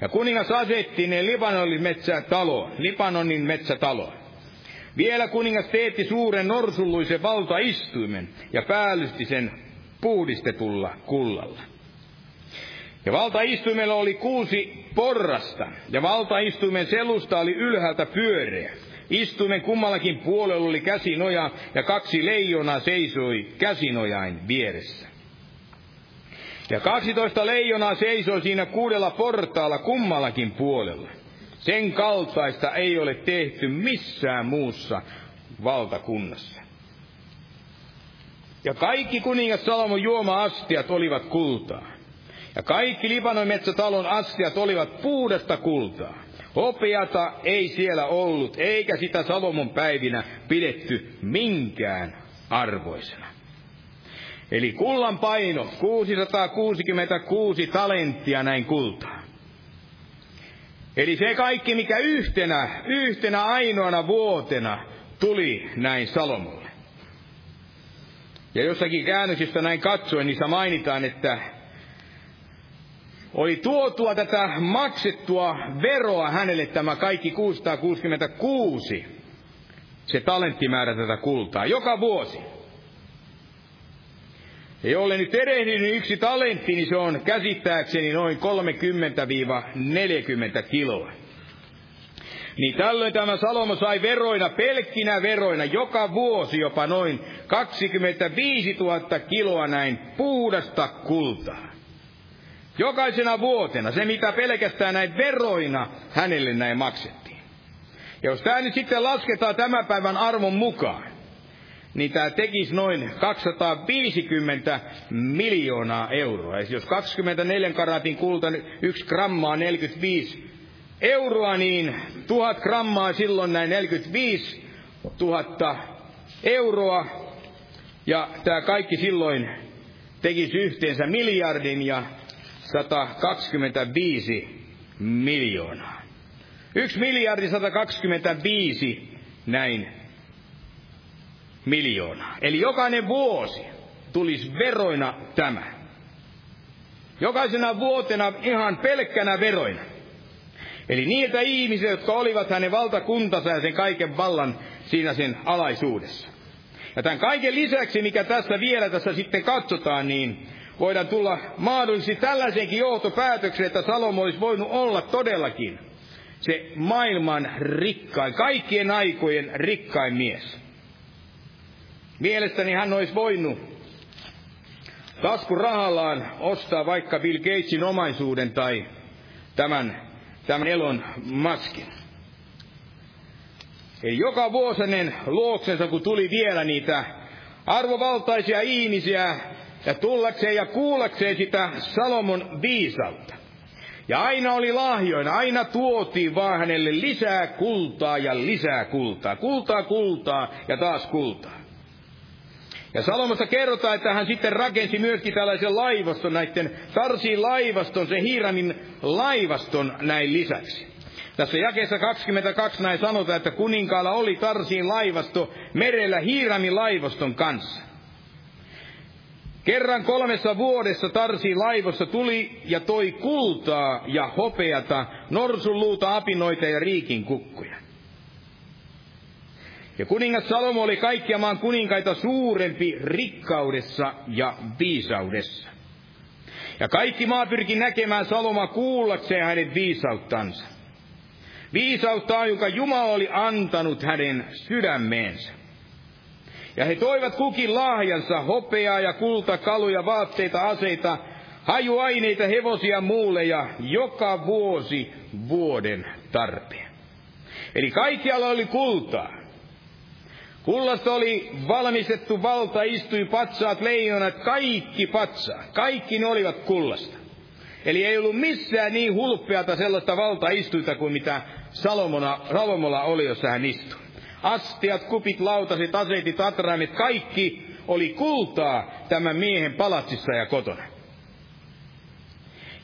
Ja kuningas asetti ne Libanonin metsätaloon, Libanonin metsätaloon. Vielä kuningas teetti suuren norsulluisen valtaistuimen ja päällysti sen puhdistetulla kullalla. Ja valtaistuimella oli kuusi porrasta, ja valtaistuimen selusta oli ylhäältä pyöreä. Istuimen kummallakin puolella oli käsinoja ja kaksi leijonaa seisoi käsinojain vieressä. Ja kaksitoista leijonaa seisoi siinä kuudella portaalla kummallakin puolella. Sen kaltaista ei ole tehty missään muussa valtakunnassa. Ja kaikki kuningas Salomon juoma-astiat olivat kultaa. Ja kaikki Libanon metsätalon astiat olivat puudasta kultaa. Hopeata ei siellä ollut, eikä sitä Salomon päivinä pidetty minkään arvoisena. Eli kullan paino 666 talenttia näin kultaa. Eli se kaikki, mikä yhtenä, yhtenä ainoana vuotena tuli näin Salomolle. Ja jossakin käännöksistä näin katsoen, niissä mainitaan, että oli tuotua tätä maksettua veroa hänelle tämä kaikki 666, se talenttimäärä tätä kultaa, joka vuosi. Ja jolle nyt erehdynyt yksi talentti, niin se on käsittääkseni noin 30-40 kiloa. Niin tällöin tämä Salomo sai veroina, pelkkinä veroina, joka vuosi jopa noin 25 000 kiloa näin puhdasta kultaa. Jokaisena vuotena, se mitä pelkästään näin veroina hänelle näin maksettiin. Ja jos tämä nyt sitten lasketaan tämän päivän arvon mukaan, niin tämä tekisi noin 250 miljoonaa euroa. Ja jos 24 karatin kulta, yksi grammaa 45 euroa, niin tuhat grammaa silloin näin 45 000 euroa. Ja tämä kaikki silloin tekisi yhteensä miljardin ja 125 miljoonaa. Yksi miljardi 125 näin miljoonaa. Eli jokainen vuosi tulisi veroina tämä. Jokaisena vuotena ihan pelkkänä veroina. Eli niiltä ihmisiltä, jotka olivat hänen valtakuntansa ja sen kaiken vallan siinä sen alaisuudessa. Ja tämän kaiken lisäksi, mikä tässä vielä tässä sitten katsotaan, niin voidaan tulla mahdollisesti tällaisenkin johtopäätökseen, että Salomo olisi voinut olla todellakin se maailman rikkain, kaikkien aikojen rikkain mies. Mielestäni hän olisi voinut taskurahallaan ostaa vaikka Bill Gatesin omaisuuden tai tämän, tämän Elon Muskin. Eli joka vuosinen luoksensa, kun tuli vielä niitä arvovaltaisia ihmisiä, ja tullakseen ja kuullakseen sitä Salomon viisautta. Ja aina oli lahjoina, aina tuotiin vaan hänelle lisää kultaa ja lisää kultaa. Kultaa, kultaa ja taas kultaa. Ja Salomosta kerrotaan, että hän sitten rakensi myöskin tällaisen laivaston, näiden Tarsiin laivaston, se Hiiramin laivaston näin lisäksi. Tässä jakeessa 22 näin sanotaan, että kuninkaalla oli Tarsiin laivasto merellä Hiiramin laivaston kanssa. Kerran kolmessa vuodessa Tarsiin laivossa tuli ja toi kultaa ja hopeata, norsunluuta, apinoita ja riikin kukkuja. Ja kuningas Salomo oli kaikkia maan kuninkaita suurempi rikkaudessa ja viisaudessa. Ja kaikki maa pyrki näkemään Saloma kuullakseen hänen viisauttansa. Viisautta, jonka Jumala oli antanut hänen sydämeensä. Ja he toivat kukin lahjansa, hopeaa ja kulta, kaluja, vaatteita, aseita, hajuaineita, hevosia muulle ja joka vuosi vuoden tarpeen. Eli kaikkialla oli kultaa. Kullasta oli valmistettu valta, istui patsaat, leijonat, kaikki patsaat, kaikki ne olivat kullasta. Eli ei ollut missään niin hulppeata sellaista valtaistuita kuin mitä Salomona, Salomolla oli, jossa hän istui. Astiat, kupit, lautaset, aseitit, atraimit, kaikki oli kultaa tämän miehen palatsissa ja kotona.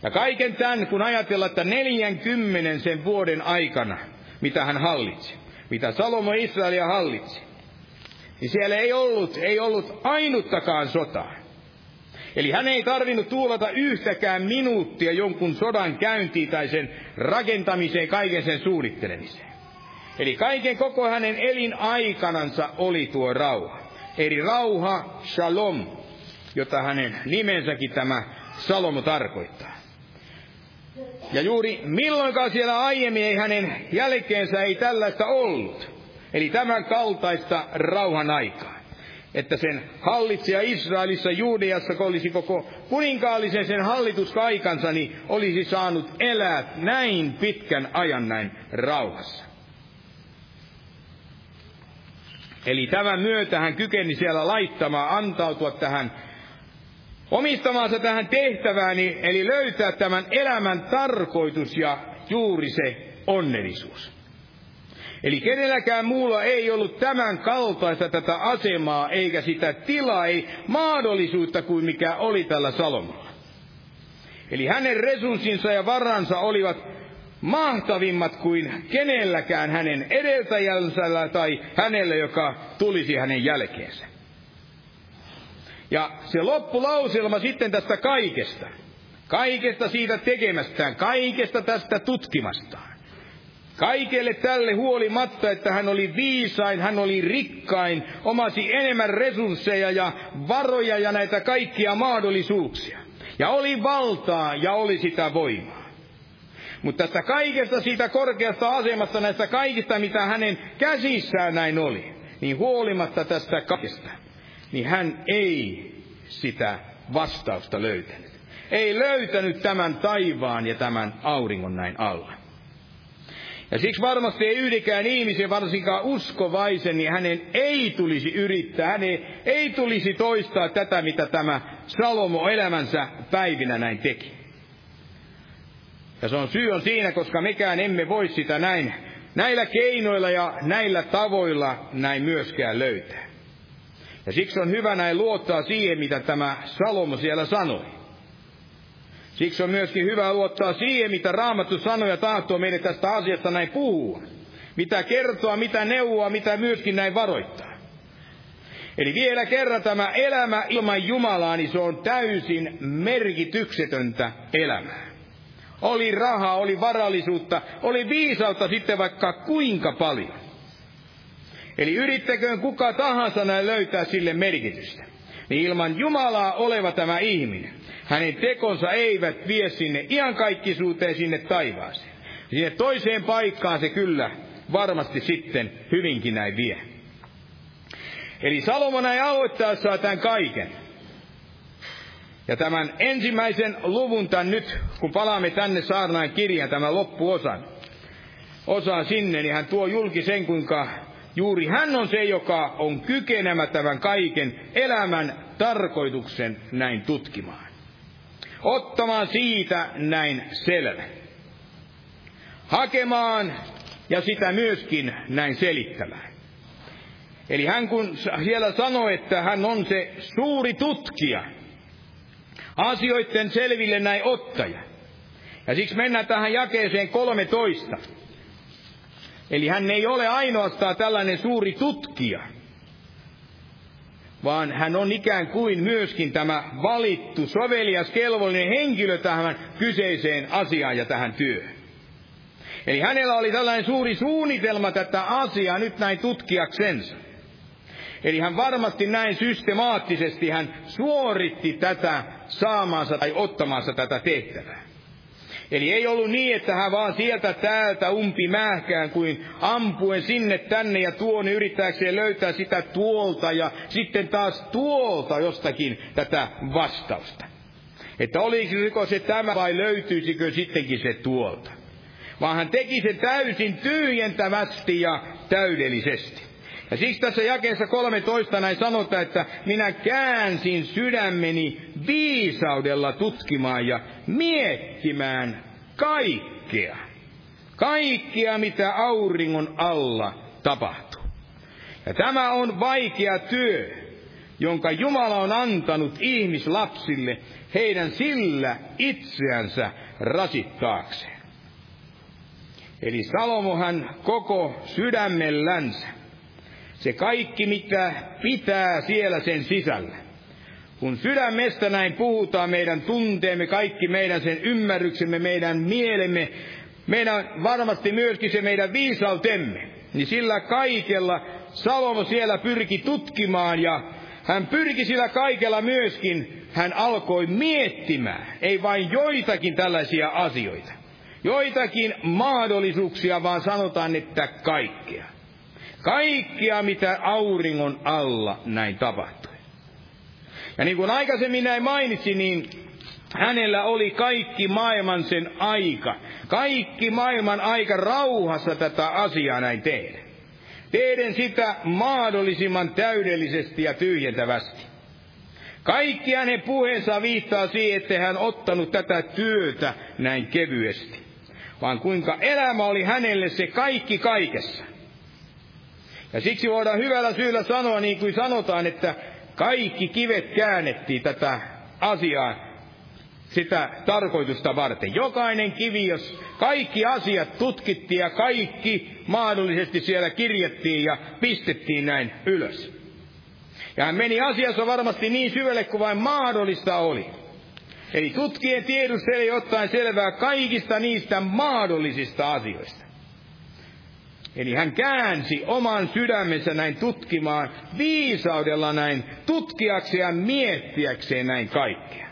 Ja kaiken tämän, kun ajatellaan, että 40 sen vuoden aikana, mitä hän hallitsi, mitä Salomo Israelia hallitsi, niin siellä ei ollut, ei ollut ainuttakaan sotaa. Eli hän ei tarvinnut tuulata yhtäkään minuuttia jonkun sodan käyntiin tai sen rakentamiseen, kaiken sen suunnittelemiseen. Eli kaiken koko hänen elinaikanansa oli tuo rauha. Eli rauha, shalom, jota hänen nimensäkin tämä Salomo tarkoittaa. Ja juuri milloinkaan siellä aiemmin ei hänen jälkeensä ei tällaista ollut. Eli tämän kaltaista rauhan aikaa. Että sen hallitsija Israelissa, Juudeassa, kun olisi koko kuninkaallisen sen hallituskaikansa, niin olisi saanut elää näin pitkän ajan näin rauhassa. Eli tämän myötä hän kykeni siellä laittamaan, antautua tähän omistamaansa tähän tehtävään, eli löytää tämän elämän tarkoitus ja juuri se onnellisuus. Eli kenelläkään muulla ei ollut tämän kaltaista tätä asemaa, eikä sitä tilaa, ei mahdollisuutta kuin mikä oli tällä Salomolla. Eli hänen resurssinsa ja varansa olivat mahtavimmat kuin kenelläkään hänen edeltäjänsä tai hänelle, joka tulisi hänen jälkeensä. Ja se loppulauselma sitten tästä kaikesta, kaikesta siitä tekemästään, kaikesta tästä tutkimastaan. Kaikelle tälle huolimatta, että hän oli viisain, hän oli rikkain, omasi enemmän resursseja ja varoja ja näitä kaikkia mahdollisuuksia. Ja oli valtaa ja oli sitä voimaa. Mutta tästä kaikesta siitä korkeasta asemasta, näistä kaikista, mitä hänen käsissään näin oli, niin huolimatta tästä kaikesta, niin hän ei sitä vastausta löytänyt. Ei löytänyt tämän taivaan ja tämän auringon näin alla. Ja siksi varmasti ei yhdenkään ihmisen, varsinkaan uskovaisen, niin hänen ei tulisi yrittää, hänen ei tulisi toistaa tätä, mitä tämä Salomo elämänsä päivinä näin teki. Ja se on syy on siinä, koska mekään emme voi sitä näin, näillä keinoilla ja näillä tavoilla näin myöskään löytää. Ja siksi on hyvä näin luottaa siihen, mitä tämä Salomo siellä sanoi. Siksi on myöskin hyvä luottaa siihen, mitä Raamattu sanoi ja tahtoo meille tästä asiasta näin puhua. Mitä kertoa, mitä neuvoa, mitä myöskin näin varoittaa. Eli vielä kerran tämä elämä ilman Jumalaa, niin se on täysin merkityksetöntä elämää. Oli rahaa, oli varallisuutta, oli viisautta sitten vaikka kuinka paljon. Eli yrittäköön kuka tahansa näin löytää sille merkitystä. Niin ilman Jumalaa oleva tämä ihminen, hänen tekonsa eivät vie sinne iankaikkisuuteen sinne taivaaseen. Sinne toiseen paikkaan se kyllä varmasti sitten hyvinkin näin vie. Eli Salomo näin aloittaessaan tämän kaiken. Ja tämän ensimmäisen luvun tämän nyt, kun palaamme tänne saarnaan kirjan, tämän loppuosan, osaan sinne, niin hän tuo julki sen, kuinka juuri hän on se, joka on kykenemä tämän kaiken elämän tarkoituksen näin tutkimaan. Ottamaan siitä näin selvä. Hakemaan ja sitä myöskin näin selittämään. Eli hän kun siellä sanoi, että hän on se suuri tutkija, asioiden selville näin ottaja. Ja siksi mennään tähän jakeeseen 13. Eli hän ei ole ainoastaan tällainen suuri tutkija, vaan hän on ikään kuin myöskin tämä valittu, sovelias, kelvollinen henkilö tähän kyseiseen asiaan ja tähän työhön. Eli hänellä oli tällainen suuri suunnitelma tätä asiaa nyt näin tutkiaksensa. Eli hän varmasti näin systemaattisesti hän suoritti tätä saamaansa tai ottamaansa tätä tehtävää. Eli ei ollut niin, että hän vaan sieltä täältä umpi mähkään kuin ampuen sinne tänne ja tuonne yrittääkseen löytää sitä tuolta ja sitten taas tuolta jostakin tätä vastausta. Että olisiko se tämä vai löytyisikö sittenkin se tuolta. Vaan hän teki se täysin tyhjentävästi ja täydellisesti. Ja siksi tässä jakeessa 13 näin sanotaan, että minä käänsin sydämeni viisaudella tutkimaan ja miettimään kaikkea. Kaikkea, mitä auringon alla tapahtuu. Ja tämä on vaikea työ, jonka Jumala on antanut ihmislapsille heidän sillä itseänsä rasittaakseen. Eli Salomohan koko sydämellänsä se kaikki, mitä pitää siellä sen sisällä. Kun sydämestä näin puhutaan, meidän tunteemme, kaikki meidän sen ymmärryksemme, meidän mielemme, meidän varmasti myöskin se meidän viisautemme, niin sillä kaikella Salomo siellä pyrki tutkimaan ja hän pyrki sillä kaikella myöskin, hän alkoi miettimään, ei vain joitakin tällaisia asioita, joitakin mahdollisuuksia, vaan sanotaan, että kaikkea. Kaikkia, mitä auringon alla näin tapahtui. Ja niin kuin aikaisemmin näin mainitsin, niin hänellä oli kaikki maailman sen aika. Kaikki maailman aika rauhassa tätä asiaa näin tehdä. Teiden sitä mahdollisimman täydellisesti ja tyhjentävästi. Kaikki hänen puheensa viittaa siihen, että hän ottanut tätä työtä näin kevyesti. Vaan kuinka elämä oli hänelle se kaikki kaikessa. Ja siksi voidaan hyvällä syyllä sanoa, niin kuin sanotaan, että kaikki kivet käännettiin tätä asiaa, sitä tarkoitusta varten. Jokainen kivi, jos kaikki asiat tutkittiin ja kaikki mahdollisesti siellä kirjattiin ja pistettiin näin ylös. Ja hän meni asiassa varmasti niin syvälle kuin vain mahdollista oli. Eli tutkien tiedusteli ottaen selvää kaikista niistä mahdollisista asioista. Eli hän käänsi oman sydämensä näin tutkimaan, viisaudella näin tutkiakseen ja miettiäkseen näin kaikkea.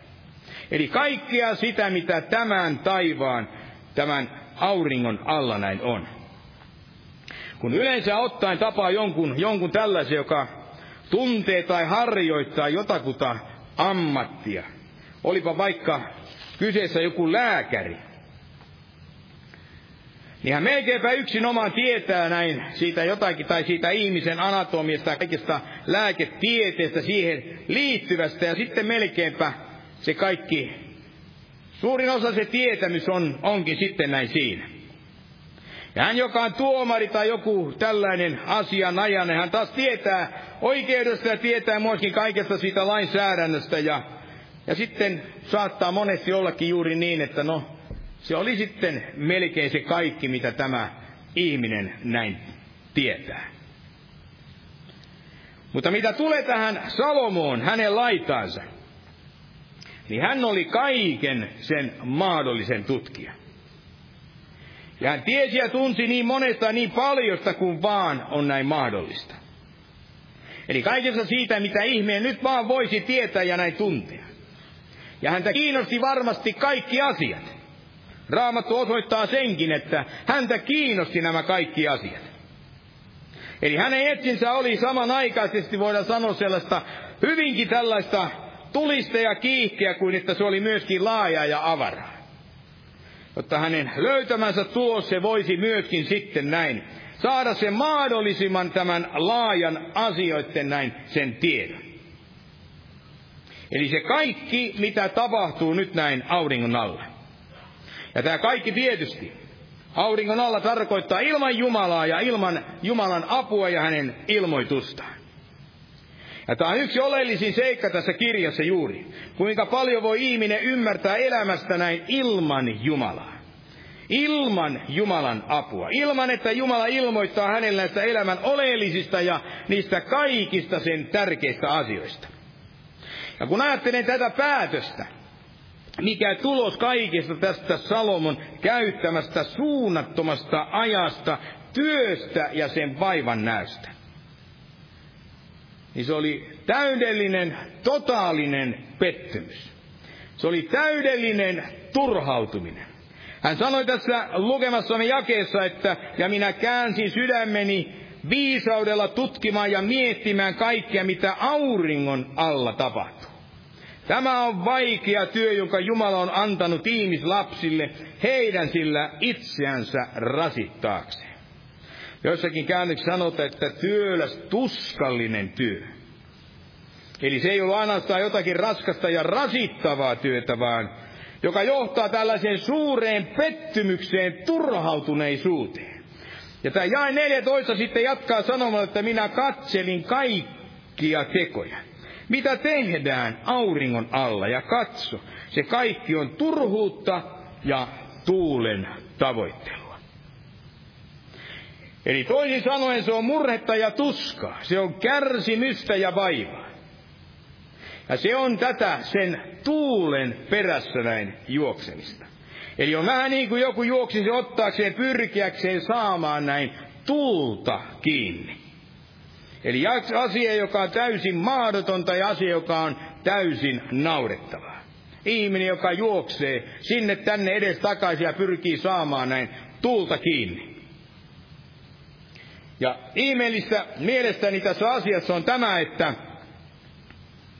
Eli kaikkea sitä, mitä tämän taivaan, tämän auringon alla näin on. Kun yleensä ottaen tapaa jonkun, jonkun tällaisen, joka tuntee tai harjoittaa jotakuta ammattia, olipa vaikka kyseessä joku lääkäri, niin hän melkeinpä omaan tietää näin siitä jotakin, tai siitä ihmisen anatomiasta ja kaikesta lääketieteestä siihen liittyvästä, ja sitten melkeinpä se kaikki, suurin osa se tietämys on, onkin sitten näin siinä. Ja hän, joka on tuomari tai joku tällainen asianajainen, hän taas tietää oikeudesta ja tietää myöskin kaikesta siitä lainsäädännöstä. Ja, ja sitten saattaa monesti ollakin juuri niin, että no, se oli sitten melkein se kaikki, mitä tämä ihminen näin tietää. Mutta mitä tulee tähän Salomoon, hänen laitaansa, niin hän oli kaiken sen mahdollisen tutkija. Ja hän tiesi ja tunsi niin monesta niin paljosta kuin vaan on näin mahdollista. Eli kaikessa siitä, mitä ihminen nyt vaan voisi tietää ja näin tuntea. Ja häntä kiinnosti varmasti kaikki asiat. Raamattu osoittaa senkin, että häntä kiinnosti nämä kaikki asiat. Eli hänen etsinsä oli samanaikaisesti, voidaan sanoa sellaista hyvinkin tällaista tulista ja kiihkeä, kuin että se oli myöskin laaja ja avara. Jotta hänen löytämänsä tulos se voisi myöskin sitten näin saada sen mahdollisimman tämän laajan asioiden näin sen tiedon. Eli se kaikki, mitä tapahtuu nyt näin auringon alla. Ja tämä kaikki tietysti auringon alla tarkoittaa ilman Jumalaa ja ilman Jumalan apua ja hänen ilmoitustaan. Ja tämä on yksi oleellisin seikka tässä kirjassa juuri. Kuinka paljon voi ihminen ymmärtää elämästä näin ilman Jumalaa. Ilman Jumalan apua. Ilman, että Jumala ilmoittaa hänelle näistä elämän oleellisista ja niistä kaikista sen tärkeistä asioista. Ja kun ajattelen tätä päätöstä, mikä tulos kaikesta tästä Salomon käyttämästä suunnattomasta ajasta, työstä ja sen vaivan näystä. niin se oli täydellinen, totaalinen pettymys. Se oli täydellinen turhautuminen. Hän sanoi tässä lukemassamme jakeessa, että ja minä käänsin sydämeni viisaudella tutkimaan ja miettimään kaikkea, mitä auringon alla tapahtuu. Tämä on vaikea työ, jonka Jumala on antanut ihmislapsille heidän sillä itseänsä rasittaakseen. Joissakin käännöksissä sanotaan, että työläs tuskallinen työ. Eli se ei ole ainoastaan jotakin raskasta ja rasittavaa työtä, vaan joka johtaa tällaiseen suureen pettymykseen, turhautuneisuuteen. Ja tämä jae 14 sitten jatkaa sanomalla, että minä katselin kaikkia tekoja. Mitä tehdään auringon alla ja katso, se kaikki on turhuutta ja tuulen tavoittelua. Eli toisin sanoen se on murhetta ja tuskaa, se on kärsimystä ja vaivaa. Ja se on tätä sen tuulen perässä näin juoksemista. Eli on vähän niin kuin joku juoksisi ottaakseen pyrkiäkseen saamaan näin tulta kiinni. Eli asia, joka on täysin mahdotonta ja asia, joka on täysin naurettavaa. Ihminen, joka juoksee sinne tänne edes takaisin ja pyrkii saamaan näin tulta kiinni. Ja ihmeellistä mielestäni tässä asiassa on tämä, että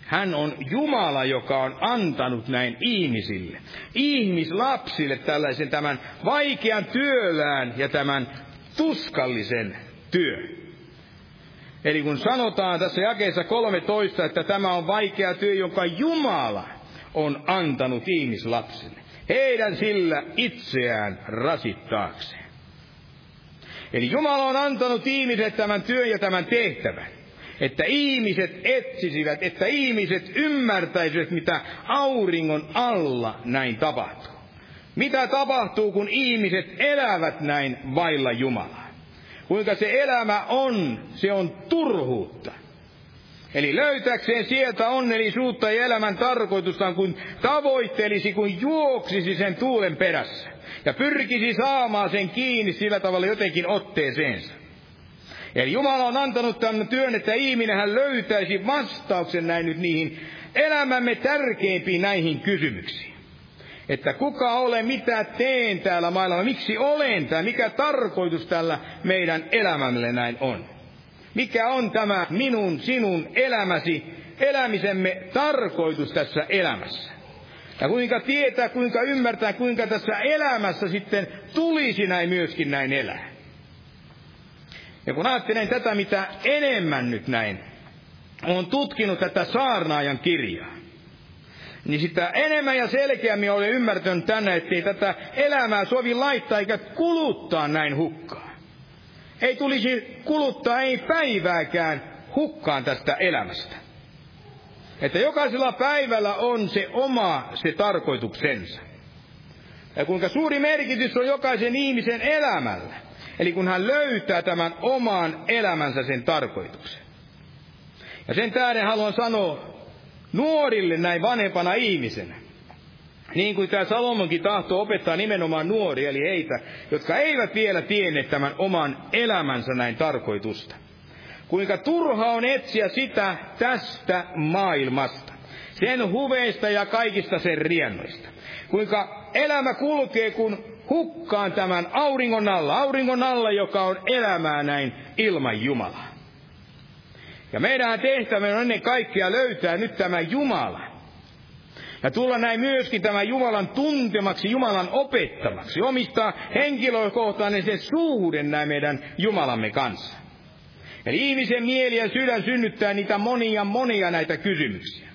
hän on Jumala, joka on antanut näin ihmisille, ihmislapsille tällaisen tämän vaikean työlään ja tämän tuskallisen työn. Eli kun sanotaan tässä jakeessa 13, että tämä on vaikea työ, jonka Jumala on antanut ihmislapsille, heidän sillä itseään rasittaakseen. Eli Jumala on antanut ihmiset tämän työn ja tämän tehtävän että ihmiset etsisivät, että ihmiset ymmärtäisivät, mitä auringon alla näin tapahtuu. Mitä tapahtuu, kun ihmiset elävät näin vailla Jumalaa? Kuinka se elämä on, se on turhuutta. Eli löytäkseen sieltä onnellisuutta ja elämän tarkoitusta, kun tavoittelisi, kun juoksisi sen tuulen perässä. Ja pyrkisi saamaan sen kiinni sillä tavalla jotenkin otteeseensa. Eli Jumala on antanut tämän työn, että ihminen hän löytäisi vastauksen näin nyt niihin elämämme tärkeimpiin näihin kysymyksiin. Että kuka olen, mitä teen täällä maailmalla, miksi olen täällä, mikä tarkoitus tällä meidän elämämme näin on. Mikä on tämä minun, sinun elämäsi, elämisemme tarkoitus tässä elämässä. Ja kuinka tietää, kuinka ymmärtää, kuinka tässä elämässä sitten tulisi näin myöskin näin elää. Ja kun ajattelen tätä, mitä enemmän nyt näin, olen tutkinut tätä saarnaajan kirjaa, niin sitä enemmän ja selkeämmin olen ymmärtänyt tänne, ettei tätä elämää sovi laittaa eikä kuluttaa näin hukkaan. Ei tulisi kuluttaa ei päivääkään hukkaan tästä elämästä. Että jokaisella päivällä on se oma se tarkoituksensa. Ja kuinka suuri merkitys on jokaisen ihmisen elämällä. Eli kun hän löytää tämän oman elämänsä sen tarkoituksen. Ja sen tähden haluan sanoa nuorille näin vanhempana ihmisenä, niin kuin tämä Salomonkin tahto opettaa nimenomaan nuoria, eli heitä, jotka eivät vielä tienneet tämän oman elämänsä näin tarkoitusta. Kuinka turha on etsiä sitä tästä maailmasta, sen huveista ja kaikista sen riennoista. Kuinka elämä kulkee, kun hukkaan tämän auringon alla, auringon alla, joka on elämää näin ilman Jumalaa. Ja meidän tehtävä on ennen kaikkea löytää nyt tämä Jumala. Ja tulla näin myöskin tämän Jumalan tuntemaksi, Jumalan opettamaksi. Omistaa henkilökohtainen se suhde näin meidän Jumalamme kanssa. Eli ihmisen mieli ja sydän synnyttää niitä monia monia näitä kysymyksiä.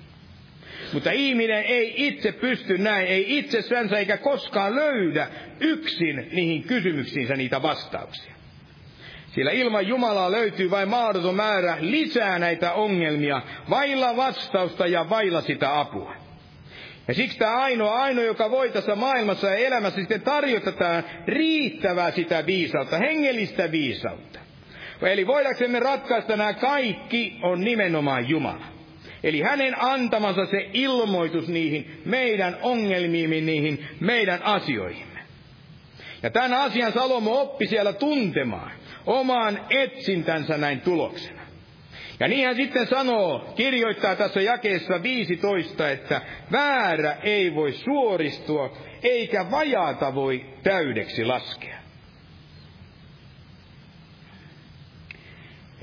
Mutta ihminen ei itse pysty näin, ei itsessänsä eikä koskaan löydä yksin niihin kysymyksiinsä niitä vastauksia. Sillä ilman Jumalaa löytyy vain mahdoton määrä lisää näitä ongelmia, vailla vastausta ja vailla sitä apua. Ja siksi tämä ainoa, ainoa, joka voi tässä maailmassa ja elämässä sitten tarjota tätä riittävää sitä viisautta, hengellistä viisautta. Eli voidaksemme ratkaista nämä kaikki on nimenomaan Jumala. Eli hänen antamansa se ilmoitus niihin meidän ongelmiimme, niihin meidän asioihimme. Ja tämän asian Salomo oppi siellä tuntemaan omaan etsintänsä näin tuloksena. Ja niin hän sitten sanoo, kirjoittaa tässä jakeessa 15, että väärä ei voi suoristua, eikä vajaata voi täydeksi laskea.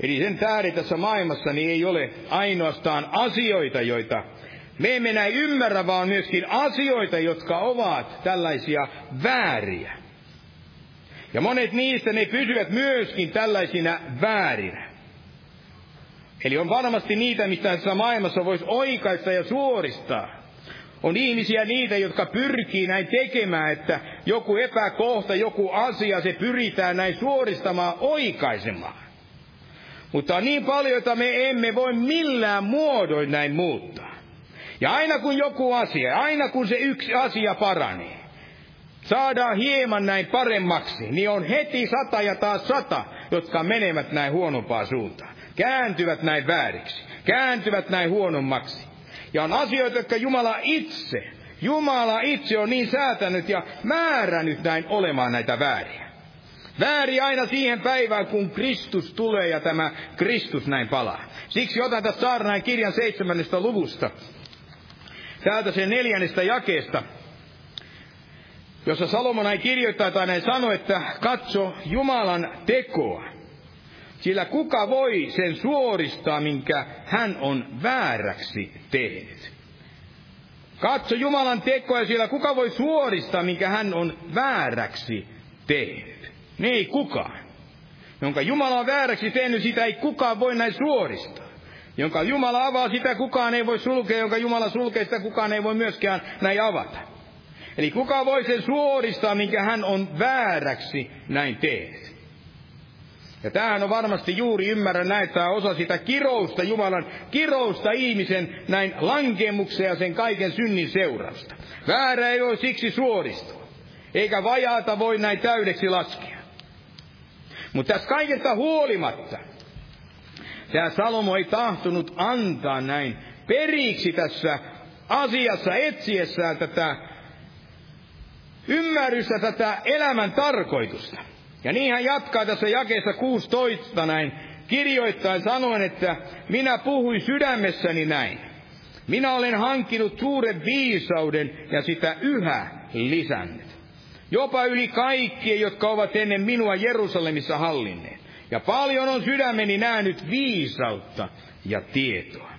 Eli sen tähden tässä maailmassa niin ei ole ainoastaan asioita, joita me emme näin ymmärrä, vaan myöskin asioita, jotka ovat tällaisia vääriä. Ja monet niistä ne pysyvät myöskin tällaisina väärinä. Eli on varmasti niitä, mistä tässä maailmassa voisi oikaista ja suoristaa. On ihmisiä niitä, jotka pyrkii näin tekemään, että joku epäkohta, joku asia, se pyritään näin suoristamaan, oikaisemaan. Mutta on niin paljon, että me emme voi millään muodoin näin muuttaa. Ja aina kun joku asia, aina kun se yksi asia paranee, saadaan hieman näin paremmaksi, niin on heti sata ja taas sata, jotka menevät näin huonompaa suuntaan. Kääntyvät näin vääriksi, kääntyvät näin huonommaksi. Ja on asioita, jotka Jumala itse, Jumala itse on niin säätänyt ja määrännyt näin olemaan näitä vääriä. Vääri aina siihen päivään, kun Kristus tulee ja tämä Kristus näin palaa. Siksi otan tästä saarnain kirjan seitsemännestä luvusta. Täältä sen neljännestä jakeesta, jossa Salomo näin kirjoittaa tai näin sanoo, että katso Jumalan tekoa. Sillä kuka voi sen suoristaa, minkä hän on vääräksi tehnyt. Katso Jumalan tekoa, sillä kuka voi suoristaa, minkä hän on vääräksi tehnyt. Niin ei kukaan. Jonka Jumala on vääräksi tehnyt, sitä ei kukaan voi näin suoristaa. Jonka Jumala avaa, sitä kukaan ei voi sulkea, jonka Jumala sulkee, sitä kukaan ei voi myöskään näin avata. Eli kuka voi sen suoristaa, minkä hän on vääräksi näin tehnyt. Ja tämähän on varmasti juuri ymmärrä näitä osa sitä kirousta, Jumalan kirousta ihmisen näin lankemuksen ja sen kaiken synnin seurausta. Väärä ei voi siksi suoristua, eikä vajaata voi näin täydeksi laskea. Mutta tässä kaikesta huolimatta, tämä Salomo ei tahtonut antaa näin periksi tässä asiassa etsiessään tätä ymmärrystä, tätä elämän tarkoitusta. Ja niin hän jatkaa tässä jakeessa 16 näin, kirjoittain sanoen, että minä puhuin sydämessäni näin. Minä olen hankkinut suuren viisauden ja sitä yhä lisännyt jopa yli kaikkien, jotka ovat ennen minua Jerusalemissa hallinneet. Ja paljon on sydämeni nähnyt viisautta ja tietoa.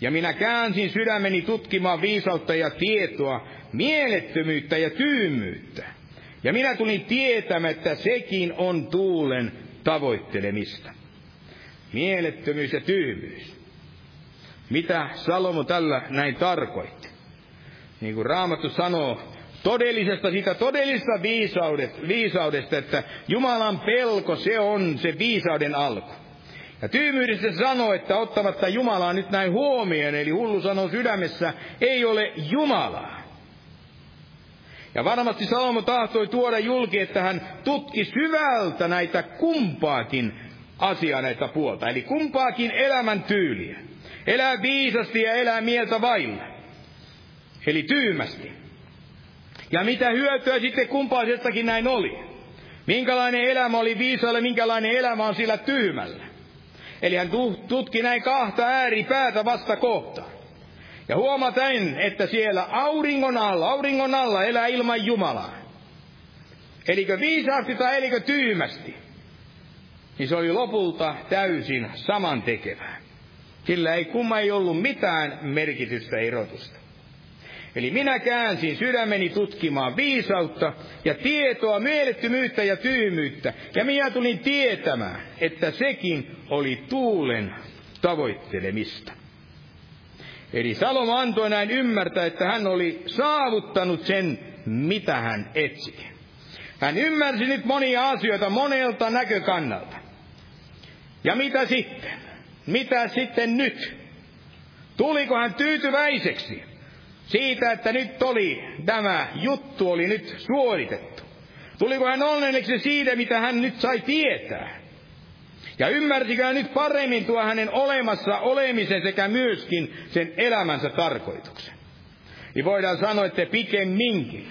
Ja minä käänsin sydämeni tutkimaan viisautta ja tietoa, mielettömyyttä ja tyymyyttä. Ja minä tulin tietämättä, sekin on tuulen tavoittelemista. Mielettömyys ja tyymyys. Mitä Salomo tällä näin tarkoitti? Niin kuin Raamattu sanoo, todellisesta, siitä todellisesta viisaudesta, viisaudesta, että Jumalan pelko, se on se viisauden alku. Ja tyymyydessä sanoo, että ottamatta Jumalaa nyt näin huomioon, eli hullu sanoo sydämessä, ei ole Jumalaa. Ja varmasti Salomo tahtoi tuoda julki, että hän tutki syvältä näitä kumpaakin asiaa näitä puolta, eli kumpaakin elämän tyyliä. Elää viisasti ja elää mieltä vailla. Eli tyymästi. Ja mitä hyötyä sitten kumpaisestakin näin oli? Minkälainen elämä oli viisaalle, minkälainen elämä on sillä tyhmällä? Eli hän tutki näin kahta ääripäätä vasta kohta. Ja huomaten, että siellä auringon alla, auringon alla elää ilman Jumalaa. Elikö viisaasti tai elikö tyhmästi? Niin se oli lopulta täysin samantekevää. Sillä ei kumma ei ollut mitään merkitystä erotusta. Eli minä käänsin sydämeni tutkimaan viisautta ja tietoa, mielettömyyttä ja tyymyyttä. Ja minä tulin tietämään, että sekin oli tuulen tavoittelemista. Eli Salomo antoi näin ymmärtää, että hän oli saavuttanut sen, mitä hän etsi. Hän ymmärsi nyt monia asioita monelta näkökannalta. Ja mitä sitten? Mitä sitten nyt? Tuliko hän tyytyväiseksi? siitä, että nyt oli, tämä juttu oli nyt suoritettu. Tuliko hän onnelliseksi siitä, mitä hän nyt sai tietää? Ja ymmärsikö hän nyt paremmin tuo hänen olemassa olemisen sekä myöskin sen elämänsä tarkoituksen? Niin voidaan sanoa, että pikemminkin,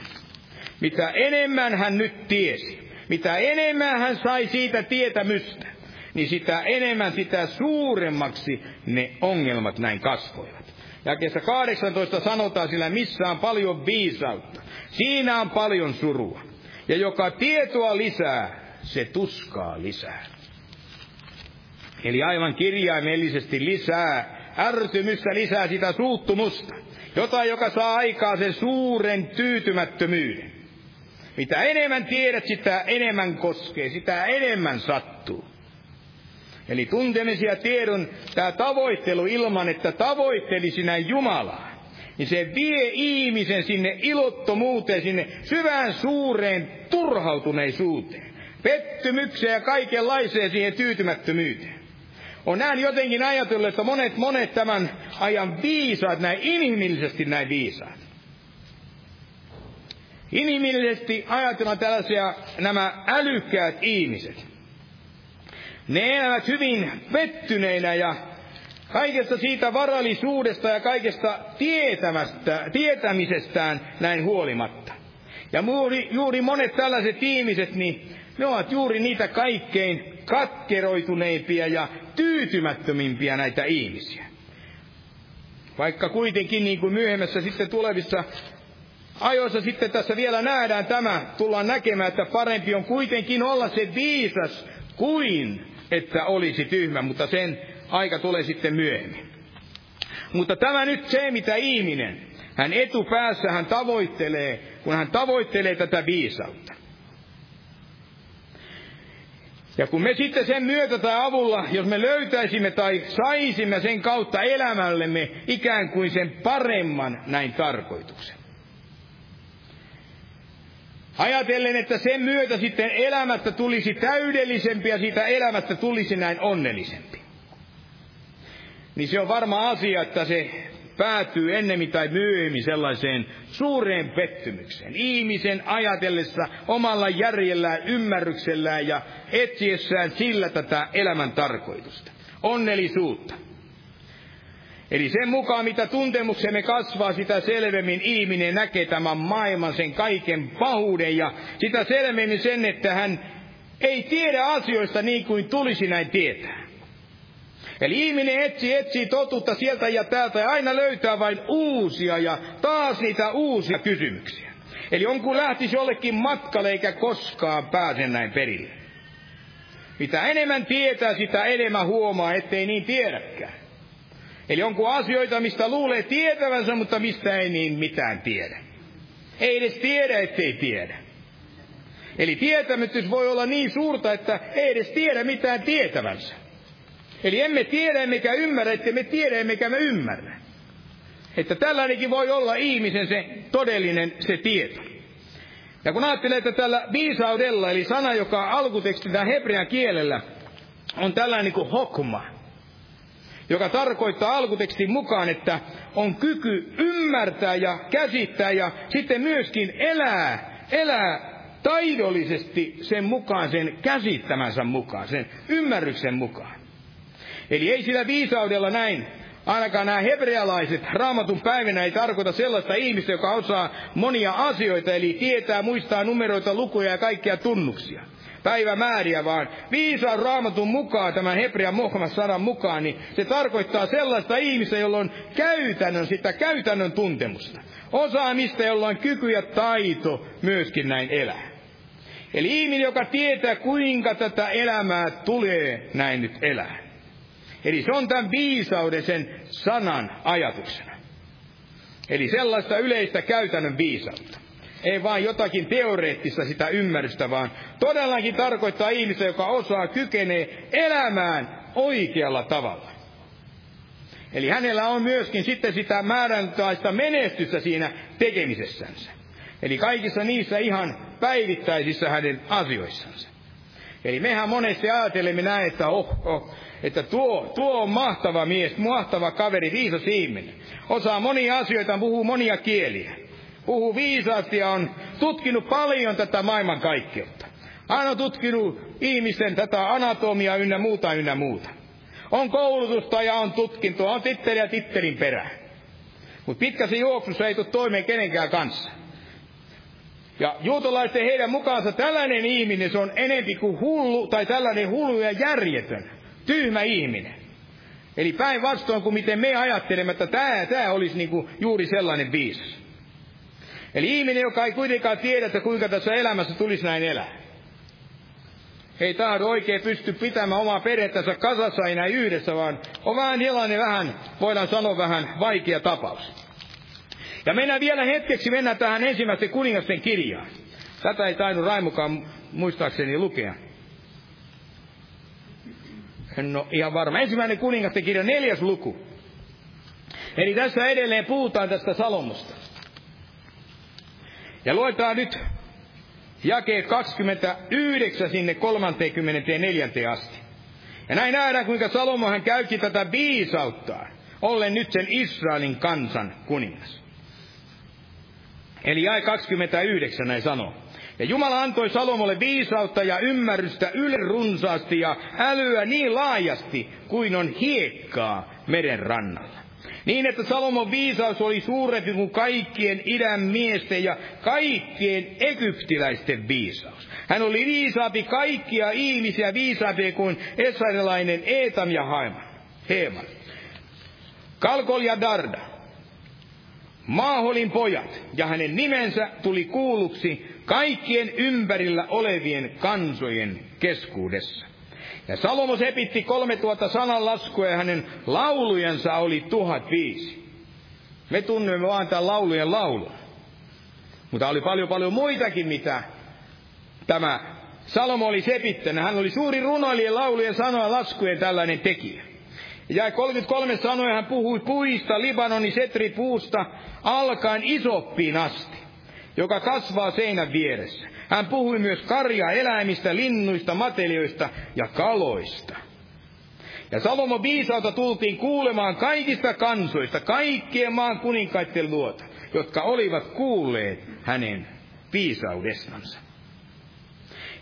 mitä enemmän hän nyt tiesi, mitä enemmän hän sai siitä tietämystä, niin sitä enemmän, sitä suuremmaksi ne ongelmat näin kasvoivat. Jakeessa 18 sanotaan sillä, missä on paljon viisautta. Siinä on paljon surua. Ja joka tietoa lisää, se tuskaa lisää. Eli aivan kirjaimellisesti lisää ärtymystä, lisää sitä suuttumusta. Jotain, joka saa aikaa sen suuren tyytymättömyyden. Mitä enemmän tiedät, sitä enemmän koskee, sitä enemmän sattuu. Eli tuntemisen ja tiedon tämä tavoittelu ilman, että tavoittelisi näin Jumalaa, niin se vie ihmisen sinne ilottomuuteen, sinne syvään suureen turhautuneisuuteen, pettymykseen ja kaikenlaiseen siihen tyytymättömyyteen. On näin jotenkin ajatellut, että monet, monet tämän ajan viisaat, näin inhimillisesti näin viisaat. Inhimillisesti ajatellaan tällaisia nämä älykkäät ihmiset. Ne elävät hyvin pettyneinä ja kaikesta siitä varallisuudesta ja kaikesta tietämästä, tietämisestään näin huolimatta. Ja juuri, juuri monet tällaiset ihmiset, niin ne ovat juuri niitä kaikkein katkeroituneimpia ja tyytymättömimpiä näitä ihmisiä. Vaikka kuitenkin niin kuin myöhemmässä sitten tulevissa ajoissa sitten tässä vielä nähdään tämä, tullaan näkemään, että parempi on kuitenkin olla se viisas kuin että olisi tyhmä, mutta sen aika tulee sitten myöhemmin. Mutta tämä nyt se, mitä ihminen, hän etupäässä hän tavoittelee, kun hän tavoittelee tätä viisautta. Ja kun me sitten sen myötä tai avulla, jos me löytäisimme tai saisimme sen kautta elämällemme ikään kuin sen paremman näin tarkoituksen. Ajatellen, että sen myötä sitten elämästä tulisi täydellisempi ja siitä elämästä tulisi näin onnellisempi. Niin se on varma asia, että se päätyy ennemmin tai myöhemmin sellaiseen suureen pettymykseen. Ihmisen ajatellessa omalla järjellään, ymmärryksellään ja etsiessään sillä tätä elämän tarkoitusta. Onnellisuutta. Eli sen mukaan, mitä tuntemuksemme kasvaa, sitä selvemmin ihminen näkee tämän maailman, sen kaiken pahuuden ja sitä selvemmin sen, että hän ei tiedä asioista niin kuin tulisi näin tietää. Eli ihminen etsii, etsii totuutta sieltä ja täältä ja aina löytää vain uusia ja taas niitä uusia kysymyksiä. Eli on kuin lähtisi jollekin matkalle eikä koskaan pääse näin perille. Mitä enemmän tietää, sitä enemmän huomaa, ettei niin tiedäkään. Eli onko asioita, mistä luulee tietävänsä, mutta mistä ei niin mitään tiedä. Ei edes tiedä, ettei tiedä. Eli tietämätys voi olla niin suurta, että ei edes tiedä mitään tietävänsä. Eli emme tiedä emmekä ymmärrä, että me tiedä emmekä me ymmärrä. Että tällainenkin voi olla ihmisen se todellinen se tieto. Ja kun ajattelee, että tällä viisaudella, eli sana, joka alkutekstillä hebrean kielellä on tällainen niin kuin hokma, joka tarkoittaa alkutekstin mukaan, että on kyky ymmärtää ja käsittää ja sitten myöskin elää, elää taidollisesti sen mukaan, sen käsittämänsä mukaan, sen ymmärryksen mukaan. Eli ei sillä viisaudella näin, ainakaan nämä hebrealaiset raamatun päivinä ei tarkoita sellaista ihmistä, joka osaa monia asioita, eli tietää, muistaa numeroita, lukuja ja kaikkia tunnuksia päivämääriä, vaan viisaan raamatun mukaan, tämän hebrean Mohmas sanan mukaan, niin se tarkoittaa sellaista ihmistä, jolla on käytännön, sitä käytännön tuntemusta. Osaamista, jolla on kyky ja taito myöskin näin elää. Eli ihminen, joka tietää, kuinka tätä elämää tulee näin nyt elää. Eli se on tämän viisauden sen sanan ajatuksena. Eli sellaista yleistä käytännön viisautta. Ei vain jotakin teoreettista sitä ymmärrystä, vaan todellakin tarkoittaa ihmistä, joka osaa, kykenee elämään oikealla tavalla. Eli hänellä on myöskin sitten sitä määräntäistä menestystä siinä tekemisessänsä. Eli kaikissa niissä ihan päivittäisissä hänen asioissansa. Eli mehän monesti ajattelemme näin, että oh, oh, että tuo, tuo on mahtava mies, mahtava kaveri, viisas ihminen. Osaa monia asioita, puhuu monia kieliä. Puhuu viisaasti ja on tutkinut paljon tätä maailman kaikkeutta. Hän on tutkinut ihmisten tätä anatomiaa ynnä muuta ynnä muuta. On koulutusta ja on tutkintoa, on titteli ja tittelin perään. Mutta pitkässä juoksussa ei tule toimeen kenenkään kanssa. Ja juutalaisten heidän mukaansa tällainen ihminen, se on enempi kuin hullu, tai tällainen hullu ja järjetön, tyhmä ihminen. Eli päinvastoin kuin miten me ajattelemme, että tämä, tämä olisi niin kuin juuri sellainen viisas. Eli ihminen, joka ei kuitenkaan tiedä, että kuinka tässä elämässä tulisi näin elää. Ei tahdo oikein pysty pitämään omaa perhettänsä kasassa ei näin yhdessä, vaan on vähän vähän, voidaan sanoa vähän vaikea tapaus. Ja mennään vielä hetkeksi, mennään tähän ensimmäisten kuningasten kirjaan. Tätä ei tainnut Raimukaan muistaakseni lukea. Ole ihan varma. Ensimmäinen kuningasten kirja, neljäs luku. Eli tässä edelleen puhutaan tästä Salomosta. Ja luetaan nyt jakeet 29 sinne 34 asti. Ja näin nähdään, kuinka Salomo hän käytti tätä viisauttaa, ollen nyt sen Israelin kansan kuningas. Eli jae 29 näin sanoo. Ja Jumala antoi Salomolle viisautta ja ymmärrystä runsaasti ja älyä niin laajasti kuin on hiekkaa meren rannalla. Niin, että Salomon viisaus oli suurempi kuin kaikkien idän miesten ja kaikkien egyptiläisten viisaus. Hän oli viisaampi kaikkia ihmisiä viisaampi kuin esarilainen Eetam ja Haiman. Heeman. Kalkol ja Darda. Maaholin pojat ja hänen nimensä tuli kuulluksi kaikkien ympärillä olevien kansojen keskuudessa. Ja Salomo sepitti kolme tuota sananlaskua ja hänen laulujensa oli tuhat viisi. Me tunnemme vaan tämän laulujen laulun. Mutta oli paljon paljon muitakin, mitä tämä Salomo oli sepittänyt. Hän oli suuri runoilija laulujen sanoja laskujen tällainen tekijä. Ja 33 sanoja hän puhui puista, Libanonin setripuusta, alkaen isoppiin asti, joka kasvaa seinän vieressä. Hän puhui myös karja eläimistä, linnuista, matelioista ja kaloista. Ja Salomon viisaalta tultiin kuulemaan kaikista kansoista, kaikkien maan kuninkaiden luota, jotka olivat kuulleet hänen viisaudestansa.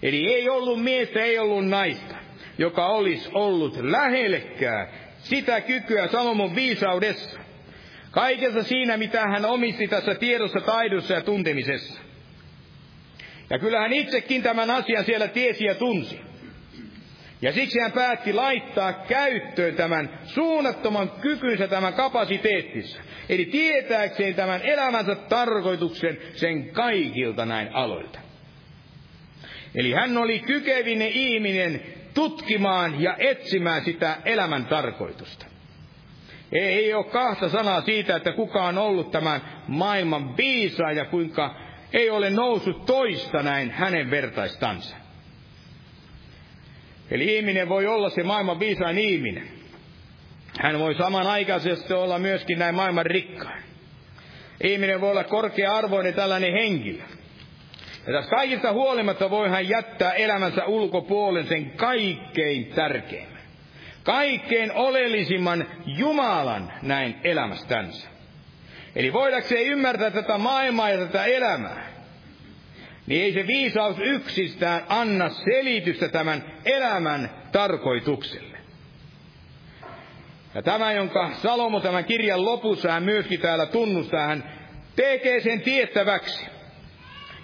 Eli ei ollut miestä, ei ollut naista, joka olisi ollut lähellekään sitä kykyä Salomon viisaudessa. Kaikessa siinä, mitä hän omisti tässä tiedossa, taidossa ja tuntemisessa. Ja kyllä hän itsekin tämän asian siellä tiesi ja tunsi. Ja siksi hän päätti laittaa käyttöön tämän suunnattoman kykynsä tämän kapasiteettissa. Eli tietääkseen tämän elämänsä tarkoituksen sen kaikilta näin aloilta. Eli hän oli kykevinen ihminen tutkimaan ja etsimään sitä elämän tarkoitusta. Ei ole kahta sanaa siitä, että kuka on ollut tämän maailman viisaa ja kuinka ei ole noussut toista näin hänen vertaistansa. Eli ihminen voi olla se maailman viisain ihminen. Hän voi samanaikaisesti olla myöskin näin maailman rikkain. Ihminen voi olla korkea-arvoinen tällainen henkilö. Tässä kaikista huolimatta voi hän jättää elämänsä ulkopuolen sen kaikkein tärkeimmän. Kaikkein oleellisimman Jumalan näin elämästänsä. Eli voidakseen ymmärtää tätä maailmaa ja tätä elämää, niin ei se viisaus yksistään anna selitystä tämän elämän tarkoitukselle. Ja tämä, jonka Salomo tämän kirjan lopussa hän myöskin täällä tunnustaa, hän tekee sen tiettäväksi.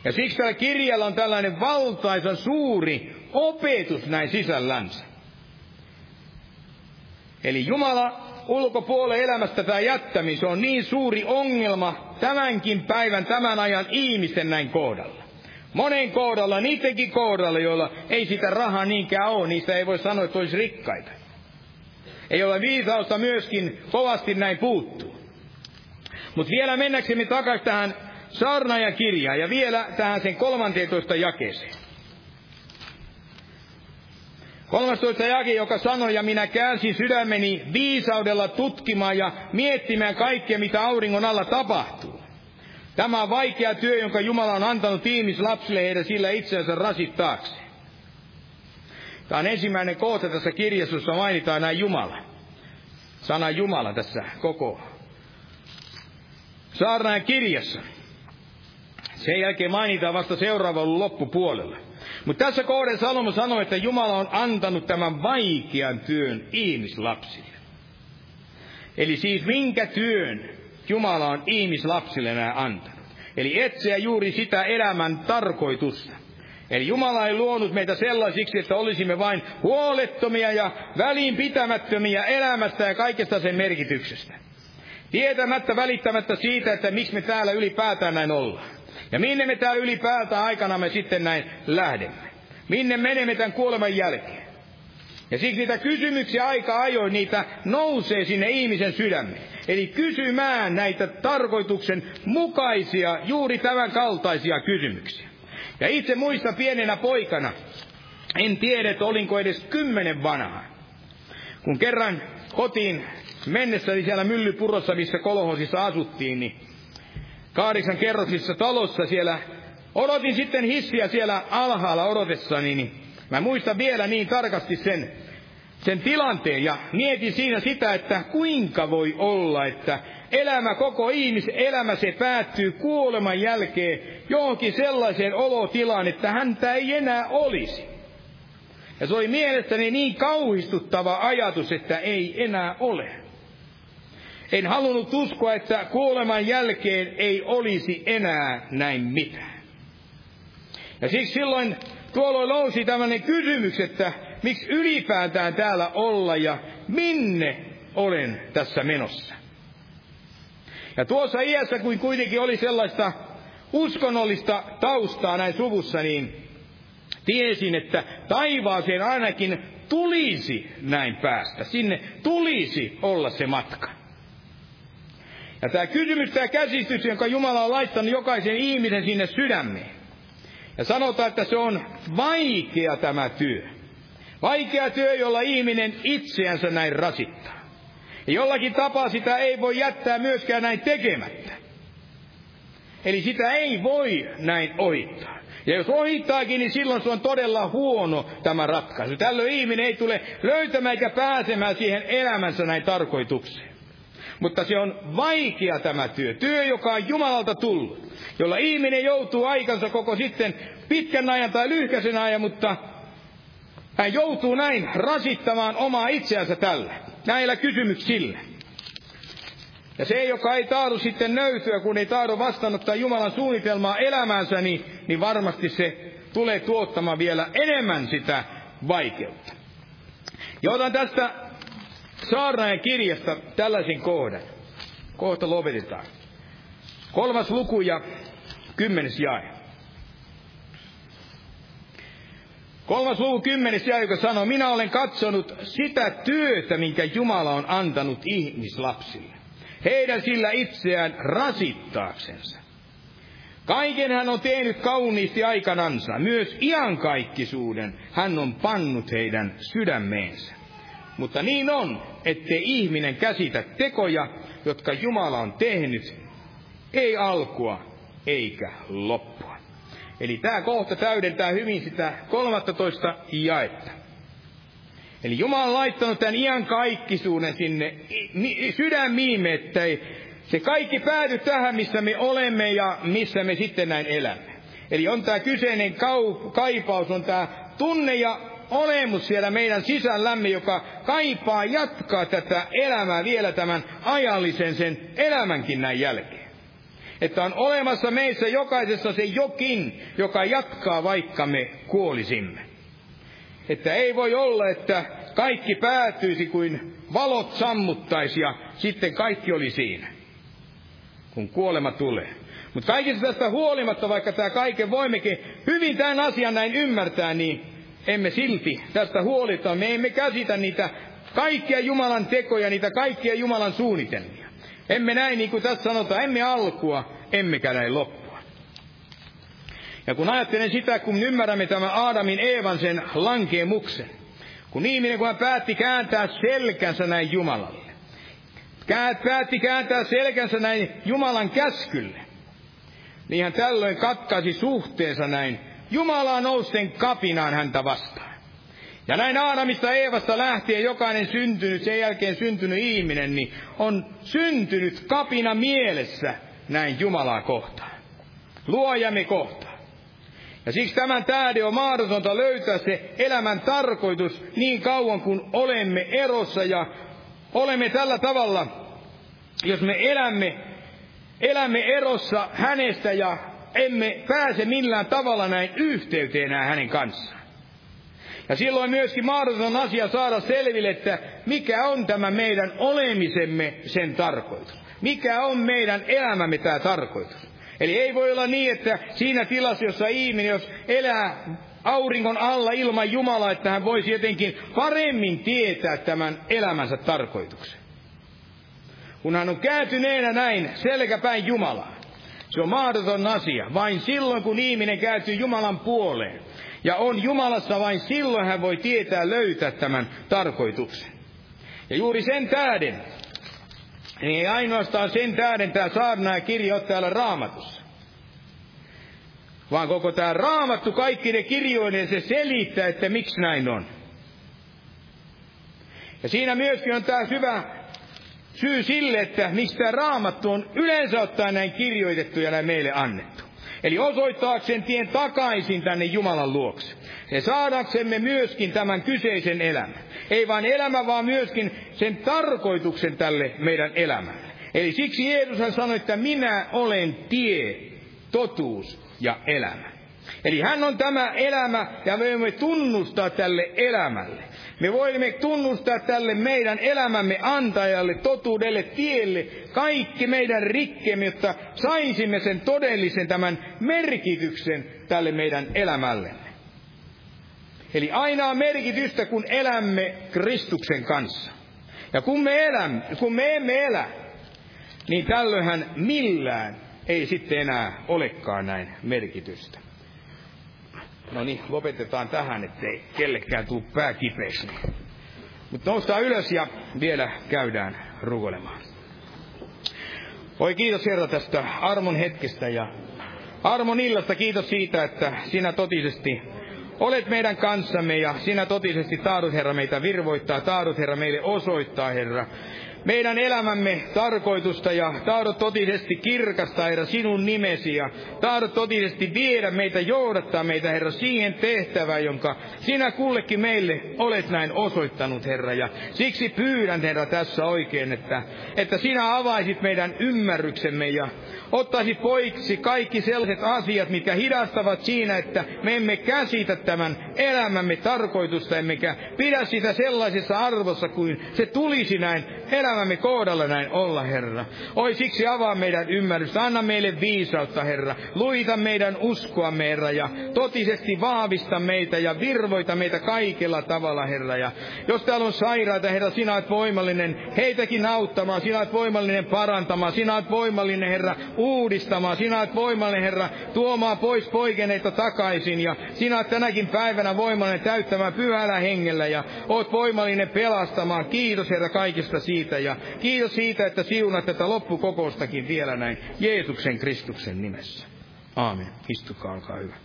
Ja siksi tällä kirjalla on tällainen valtaisan suuri opetus näin sisällänsä. Eli Jumala ulkopuolelle elämästä tämä jättäminen, on niin suuri ongelma tämänkin päivän, tämän ajan ihmisten näin kohdalla. Monen kohdalla, niidenkin kohdalla, joilla ei sitä rahaa niinkään ole, niistä ei voi sanoa, että olisi rikkaita. Ei ole viisausta myöskin kovasti näin puuttuu. Mutta vielä mennäksemme takaisin tähän saarnaajakirjaan ja vielä tähän sen 13 jakeeseen. 13 jaki, joka sanoi, ja minä käänsin sydämeni viisaudella tutkimaan ja miettimään kaikkea, mitä auringon alla tapahtuu. Tämä on vaikea työ, jonka Jumala on antanut ihmislapsille heidän sillä itseänsä rasittaakseen. Tämä on ensimmäinen kohta tässä kirjassa, jossa mainitaan näin Jumala. Sana Jumala tässä koko saarnaajan kirjassa. Sen jälkeen mainitaan vasta seuraavalla loppupuolella. Mutta tässä kohden Salomo sanoi, että Jumala on antanut tämän vaikean työn ihmislapsille. Eli siis minkä työn Jumala on ihmislapsille nämä antanut. Eli etsiä juuri sitä elämän tarkoitusta. Eli Jumala ei luonut meitä sellaisiksi, että olisimme vain huolettomia ja välinpitämättömiä elämästä ja kaikesta sen merkityksestä. Tietämättä, välittämättä siitä, että miksi me täällä ylipäätään näin ollaan. Ja minne me täällä ylipäätään aikana me sitten näin lähdemme. Minne menemme tämän kuoleman jälkeen. Ja siksi niitä kysymyksiä aika ajoin, niitä nousee sinne ihmisen sydämeen. Eli kysymään näitä tarkoituksen mukaisia, juuri tämän kaltaisia kysymyksiä. Ja itse muista pienenä poikana, en tiedä, että olinko edes kymmenen vanhaa. Kun kerran kotiin mennessäni siellä myllypurossa, missä kolhosissa asuttiin, niin kahdeksan kerroksissa talossa siellä odotin sitten hissiä siellä alhaalla odotessani, niin mä muistan vielä niin tarkasti sen, sen tilanteen ja mietin siinä sitä, että kuinka voi olla, että elämä, koko ihmisen elämä, se päättyy kuoleman jälkeen johonkin sellaiseen olotilaan, että häntä ei enää olisi. Ja se oli mielestäni niin kauhistuttava ajatus, että ei enää ole. En halunnut uskoa, että kuoleman jälkeen ei olisi enää näin mitään. Ja siksi silloin tuolloin nousi tämmöinen kysymys, että miksi ylipäätään täällä olla ja minne olen tässä menossa. Ja tuossa iässä, kuin kuitenkin oli sellaista uskonnollista taustaa näin suvussa, niin tiesin, että taivaaseen ainakin tulisi näin päästä. Sinne tulisi olla se matka. Ja tämä kysymys, tämä käsitys, jonka Jumala on laittanut jokaisen ihmisen sinne sydämeen. Ja sanotaan, että se on vaikea tämä työ. Vaikea työ, jolla ihminen itseänsä näin rasittaa. Ja jollakin tapaa sitä ei voi jättää myöskään näin tekemättä. Eli sitä ei voi näin ohittaa. Ja jos ohittaakin, niin silloin se on todella huono tämä ratkaisu. Tällöin ihminen ei tule löytämään eikä pääsemään siihen elämänsä näin tarkoitukseen. Mutta se on vaikea tämä työ. Työ, joka on Jumalalta tullut. Jolla ihminen joutuu aikansa koko sitten pitkän ajan tai lyhkäisen ajan, mutta hän joutuu näin rasittamaan omaa itseänsä tällä näillä kysymyksillä. Ja se, joka ei taadu sitten nöytyä, kun ei taadu vastaanottaa Jumalan suunnitelmaa elämäänsä, niin, niin varmasti se tulee tuottamaan vielä enemmän sitä vaikeutta. Ja otan tästä saarnaajan kirjasta tällaisen kohdan. Kohta lopetetaan. Kolmas luku ja kymmenes jae. Kolmas luku kymmenes jae, joka sanoo, minä olen katsonut sitä työtä, minkä Jumala on antanut ihmislapsille. Heidän sillä itseään rasittaaksensa. Kaiken hän on tehnyt kauniisti aikanansa, myös iankaikkisuuden hän on pannut heidän sydämeensä. Mutta niin on, ettei ihminen käsitä tekoja, jotka Jumala on tehnyt, ei alkua eikä loppua. Eli tämä kohta täydentää hyvin sitä 13 jaetta. Eli Jumala on laittanut tämän iän kaikkisuuden sinne sydämiimme, että se kaikki pääty tähän, missä me olemme ja missä me sitten näin elämme. Eli on tämä kyseinen kaipaus, on tämä tunne ja olemus siellä meidän sisällämme, joka kaipaa jatkaa tätä elämää vielä tämän ajallisen sen elämänkin näin jälkeen. Että on olemassa meissä jokaisessa se jokin, joka jatkaa vaikka me kuolisimme. Että ei voi olla, että kaikki päätyisi kuin valot sammuttaisi ja sitten kaikki oli siinä, kun kuolema tulee. Mutta kaikista tästä huolimatta, vaikka tämä kaiken voimmekin hyvin tämän asian näin ymmärtää, niin emme silti tästä huolita. Me emme käsitä niitä kaikkia Jumalan tekoja, niitä kaikkia Jumalan suunnitelmia. Emme näin, niin kuin tässä sanotaan, emme alkua, emmekä näin loppua. Ja kun ajattelen sitä, kun ymmärrämme tämän Aadamin Eevan sen lankeemuksen, kun ihminen, kun hän päätti kääntää selkänsä näin Jumalalle, päätti kääntää selkänsä näin Jumalan käskylle, niin hän tällöin katkaisi suhteensa näin Jumalaa nousten kapinaan häntä vastaan. Ja näin Aadamista Eevasta lähtien jokainen syntynyt, sen jälkeen syntynyt ihminen, niin on syntynyt kapina mielessä näin Jumalaa kohtaan. Luojamme kohtaan. Ja siksi tämän tähden on mahdotonta löytää se elämän tarkoitus niin kauan kuin olemme erossa ja olemme tällä tavalla, jos me elämme elämme erossa hänestä ja emme pääse millään tavalla näin yhteyteen enää hänen kanssaan. Ja silloin myöskin mahdoton asia saada selville, että mikä on tämä meidän olemisemme sen tarkoitus. Mikä on meidän elämämme tämä tarkoitus. Eli ei voi olla niin, että siinä tilassa, jossa ihminen, jos elää auringon alla ilman Jumalaa, että hän voisi jotenkin paremmin tietää tämän elämänsä tarkoituksen. Kun hän on kääntyneenä näin selkäpäin Jumalaa. Se on mahdoton asia. Vain silloin, kun ihminen kääntyy Jumalan puoleen. Ja on Jumalassa vain silloin hän voi tietää löytää tämän tarkoituksen. Ja juuri sen tähden, niin ei ainoastaan sen tähden tämä saarna ja kirja ole täällä raamatussa. Vaan koko tämä raamattu, kaikki ne kirjoinen, se selittää, että miksi näin on. Ja siinä myöskin on tämä hyvä syy sille, että miksi tämä raamattu on yleensä ottaen näin kirjoitettu ja näin meille annettu. Eli osoittaakseen tien takaisin tänne Jumalan luokse. Ja saadaksemme myöskin tämän kyseisen elämän. Ei vain elämä, vaan myöskin sen tarkoituksen tälle meidän elämälle. Eli siksi Jeesus sanoi, että minä olen tie, totuus ja elämä. Eli hän on tämä elämä ja me voimme tunnustaa tälle elämälle. Me voimme tunnustaa tälle meidän elämämme antajalle, totuudelle, tielle, kaikki meidän rikkeemme, jotta saisimme sen todellisen tämän merkityksen tälle meidän elämällemme. Eli aina on merkitystä, kun elämme Kristuksen kanssa. Ja kun me, elämme, kun me emme elä, niin tällöinhän millään ei sitten enää olekaan näin merkitystä. No niin, lopetetaan tähän, ettei kellekään tule pää kipeäksi. Mutta noustaan ylös ja vielä käydään rukoilemaan. Oi kiitos Herra tästä armon hetkestä ja armon illasta. Kiitos siitä, että sinä totisesti olet meidän kanssamme ja sinä totisesti taadut Herra meitä virvoittaa, taadut Herra meille osoittaa Herra meidän elämämme tarkoitusta ja tahdot totisesti kirkastaa, Herra, sinun nimesi ja tahdot totisesti viedä meitä, johdattaa meitä, Herra, siihen tehtävään, jonka sinä kullekin meille olet näin osoittanut, Herra. Ja siksi pyydän, Herra, tässä oikein, että, että sinä avaisit meidän ymmärryksemme ja ottaisi poiksi kaikki sellaiset asiat, mitkä hidastavat siinä, että me emme käsitä tämän elämämme tarkoitusta, emmekä pidä sitä sellaisessa arvossa kuin se tulisi näin elämämme kohdalla näin olla, Herra. Oi siksi avaa meidän ymmärrystä, anna meille viisautta, Herra. Luita meidän uskoa, Herra, ja totisesti vahvista meitä ja virvoita meitä kaikella tavalla, Herra. Ja jos täällä on sairaita, Herra, sinä olet voimallinen heitäkin auttamaan, sinä olet voimallinen parantamaan, sinä olet voimallinen, Herra, uudistamaan. Sinä olet voimallinen, Herra, tuomaan pois poikeneita takaisin. Ja sinä olet tänäkin päivänä voimallinen täyttämään pyhällä hengellä. Ja oot voimallinen pelastamaan. Kiitos, Herra, kaikista siitä. Ja kiitos siitä, että siunat tätä loppukokoustakin vielä näin Jeesuksen Kristuksen nimessä. Aamen. Istukaa, olkaa hyvä.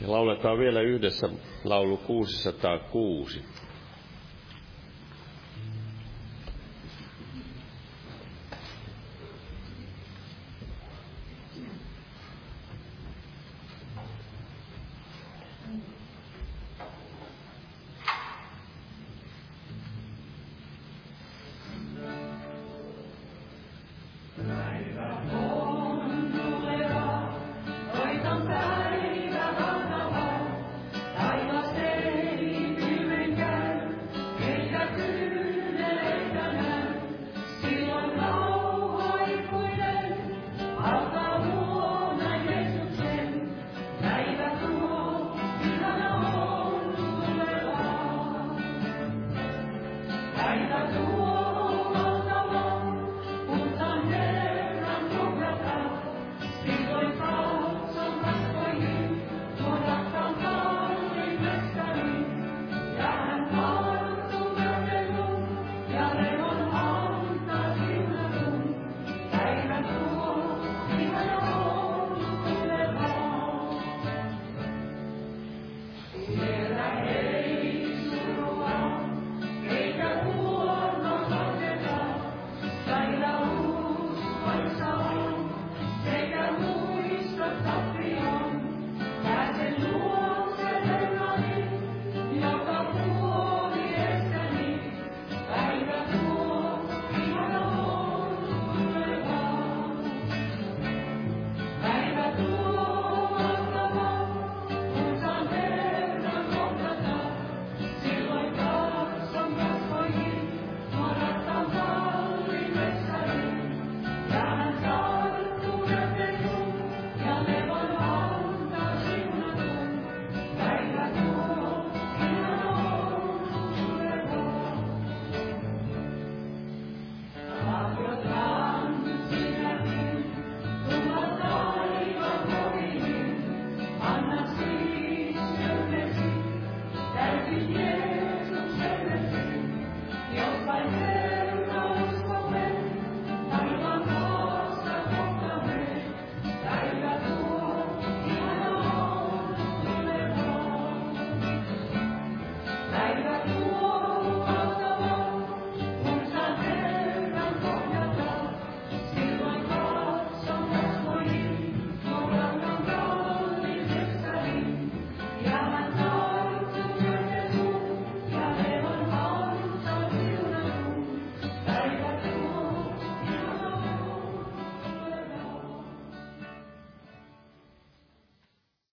Ja lauletaan vielä yhdessä laulu 606.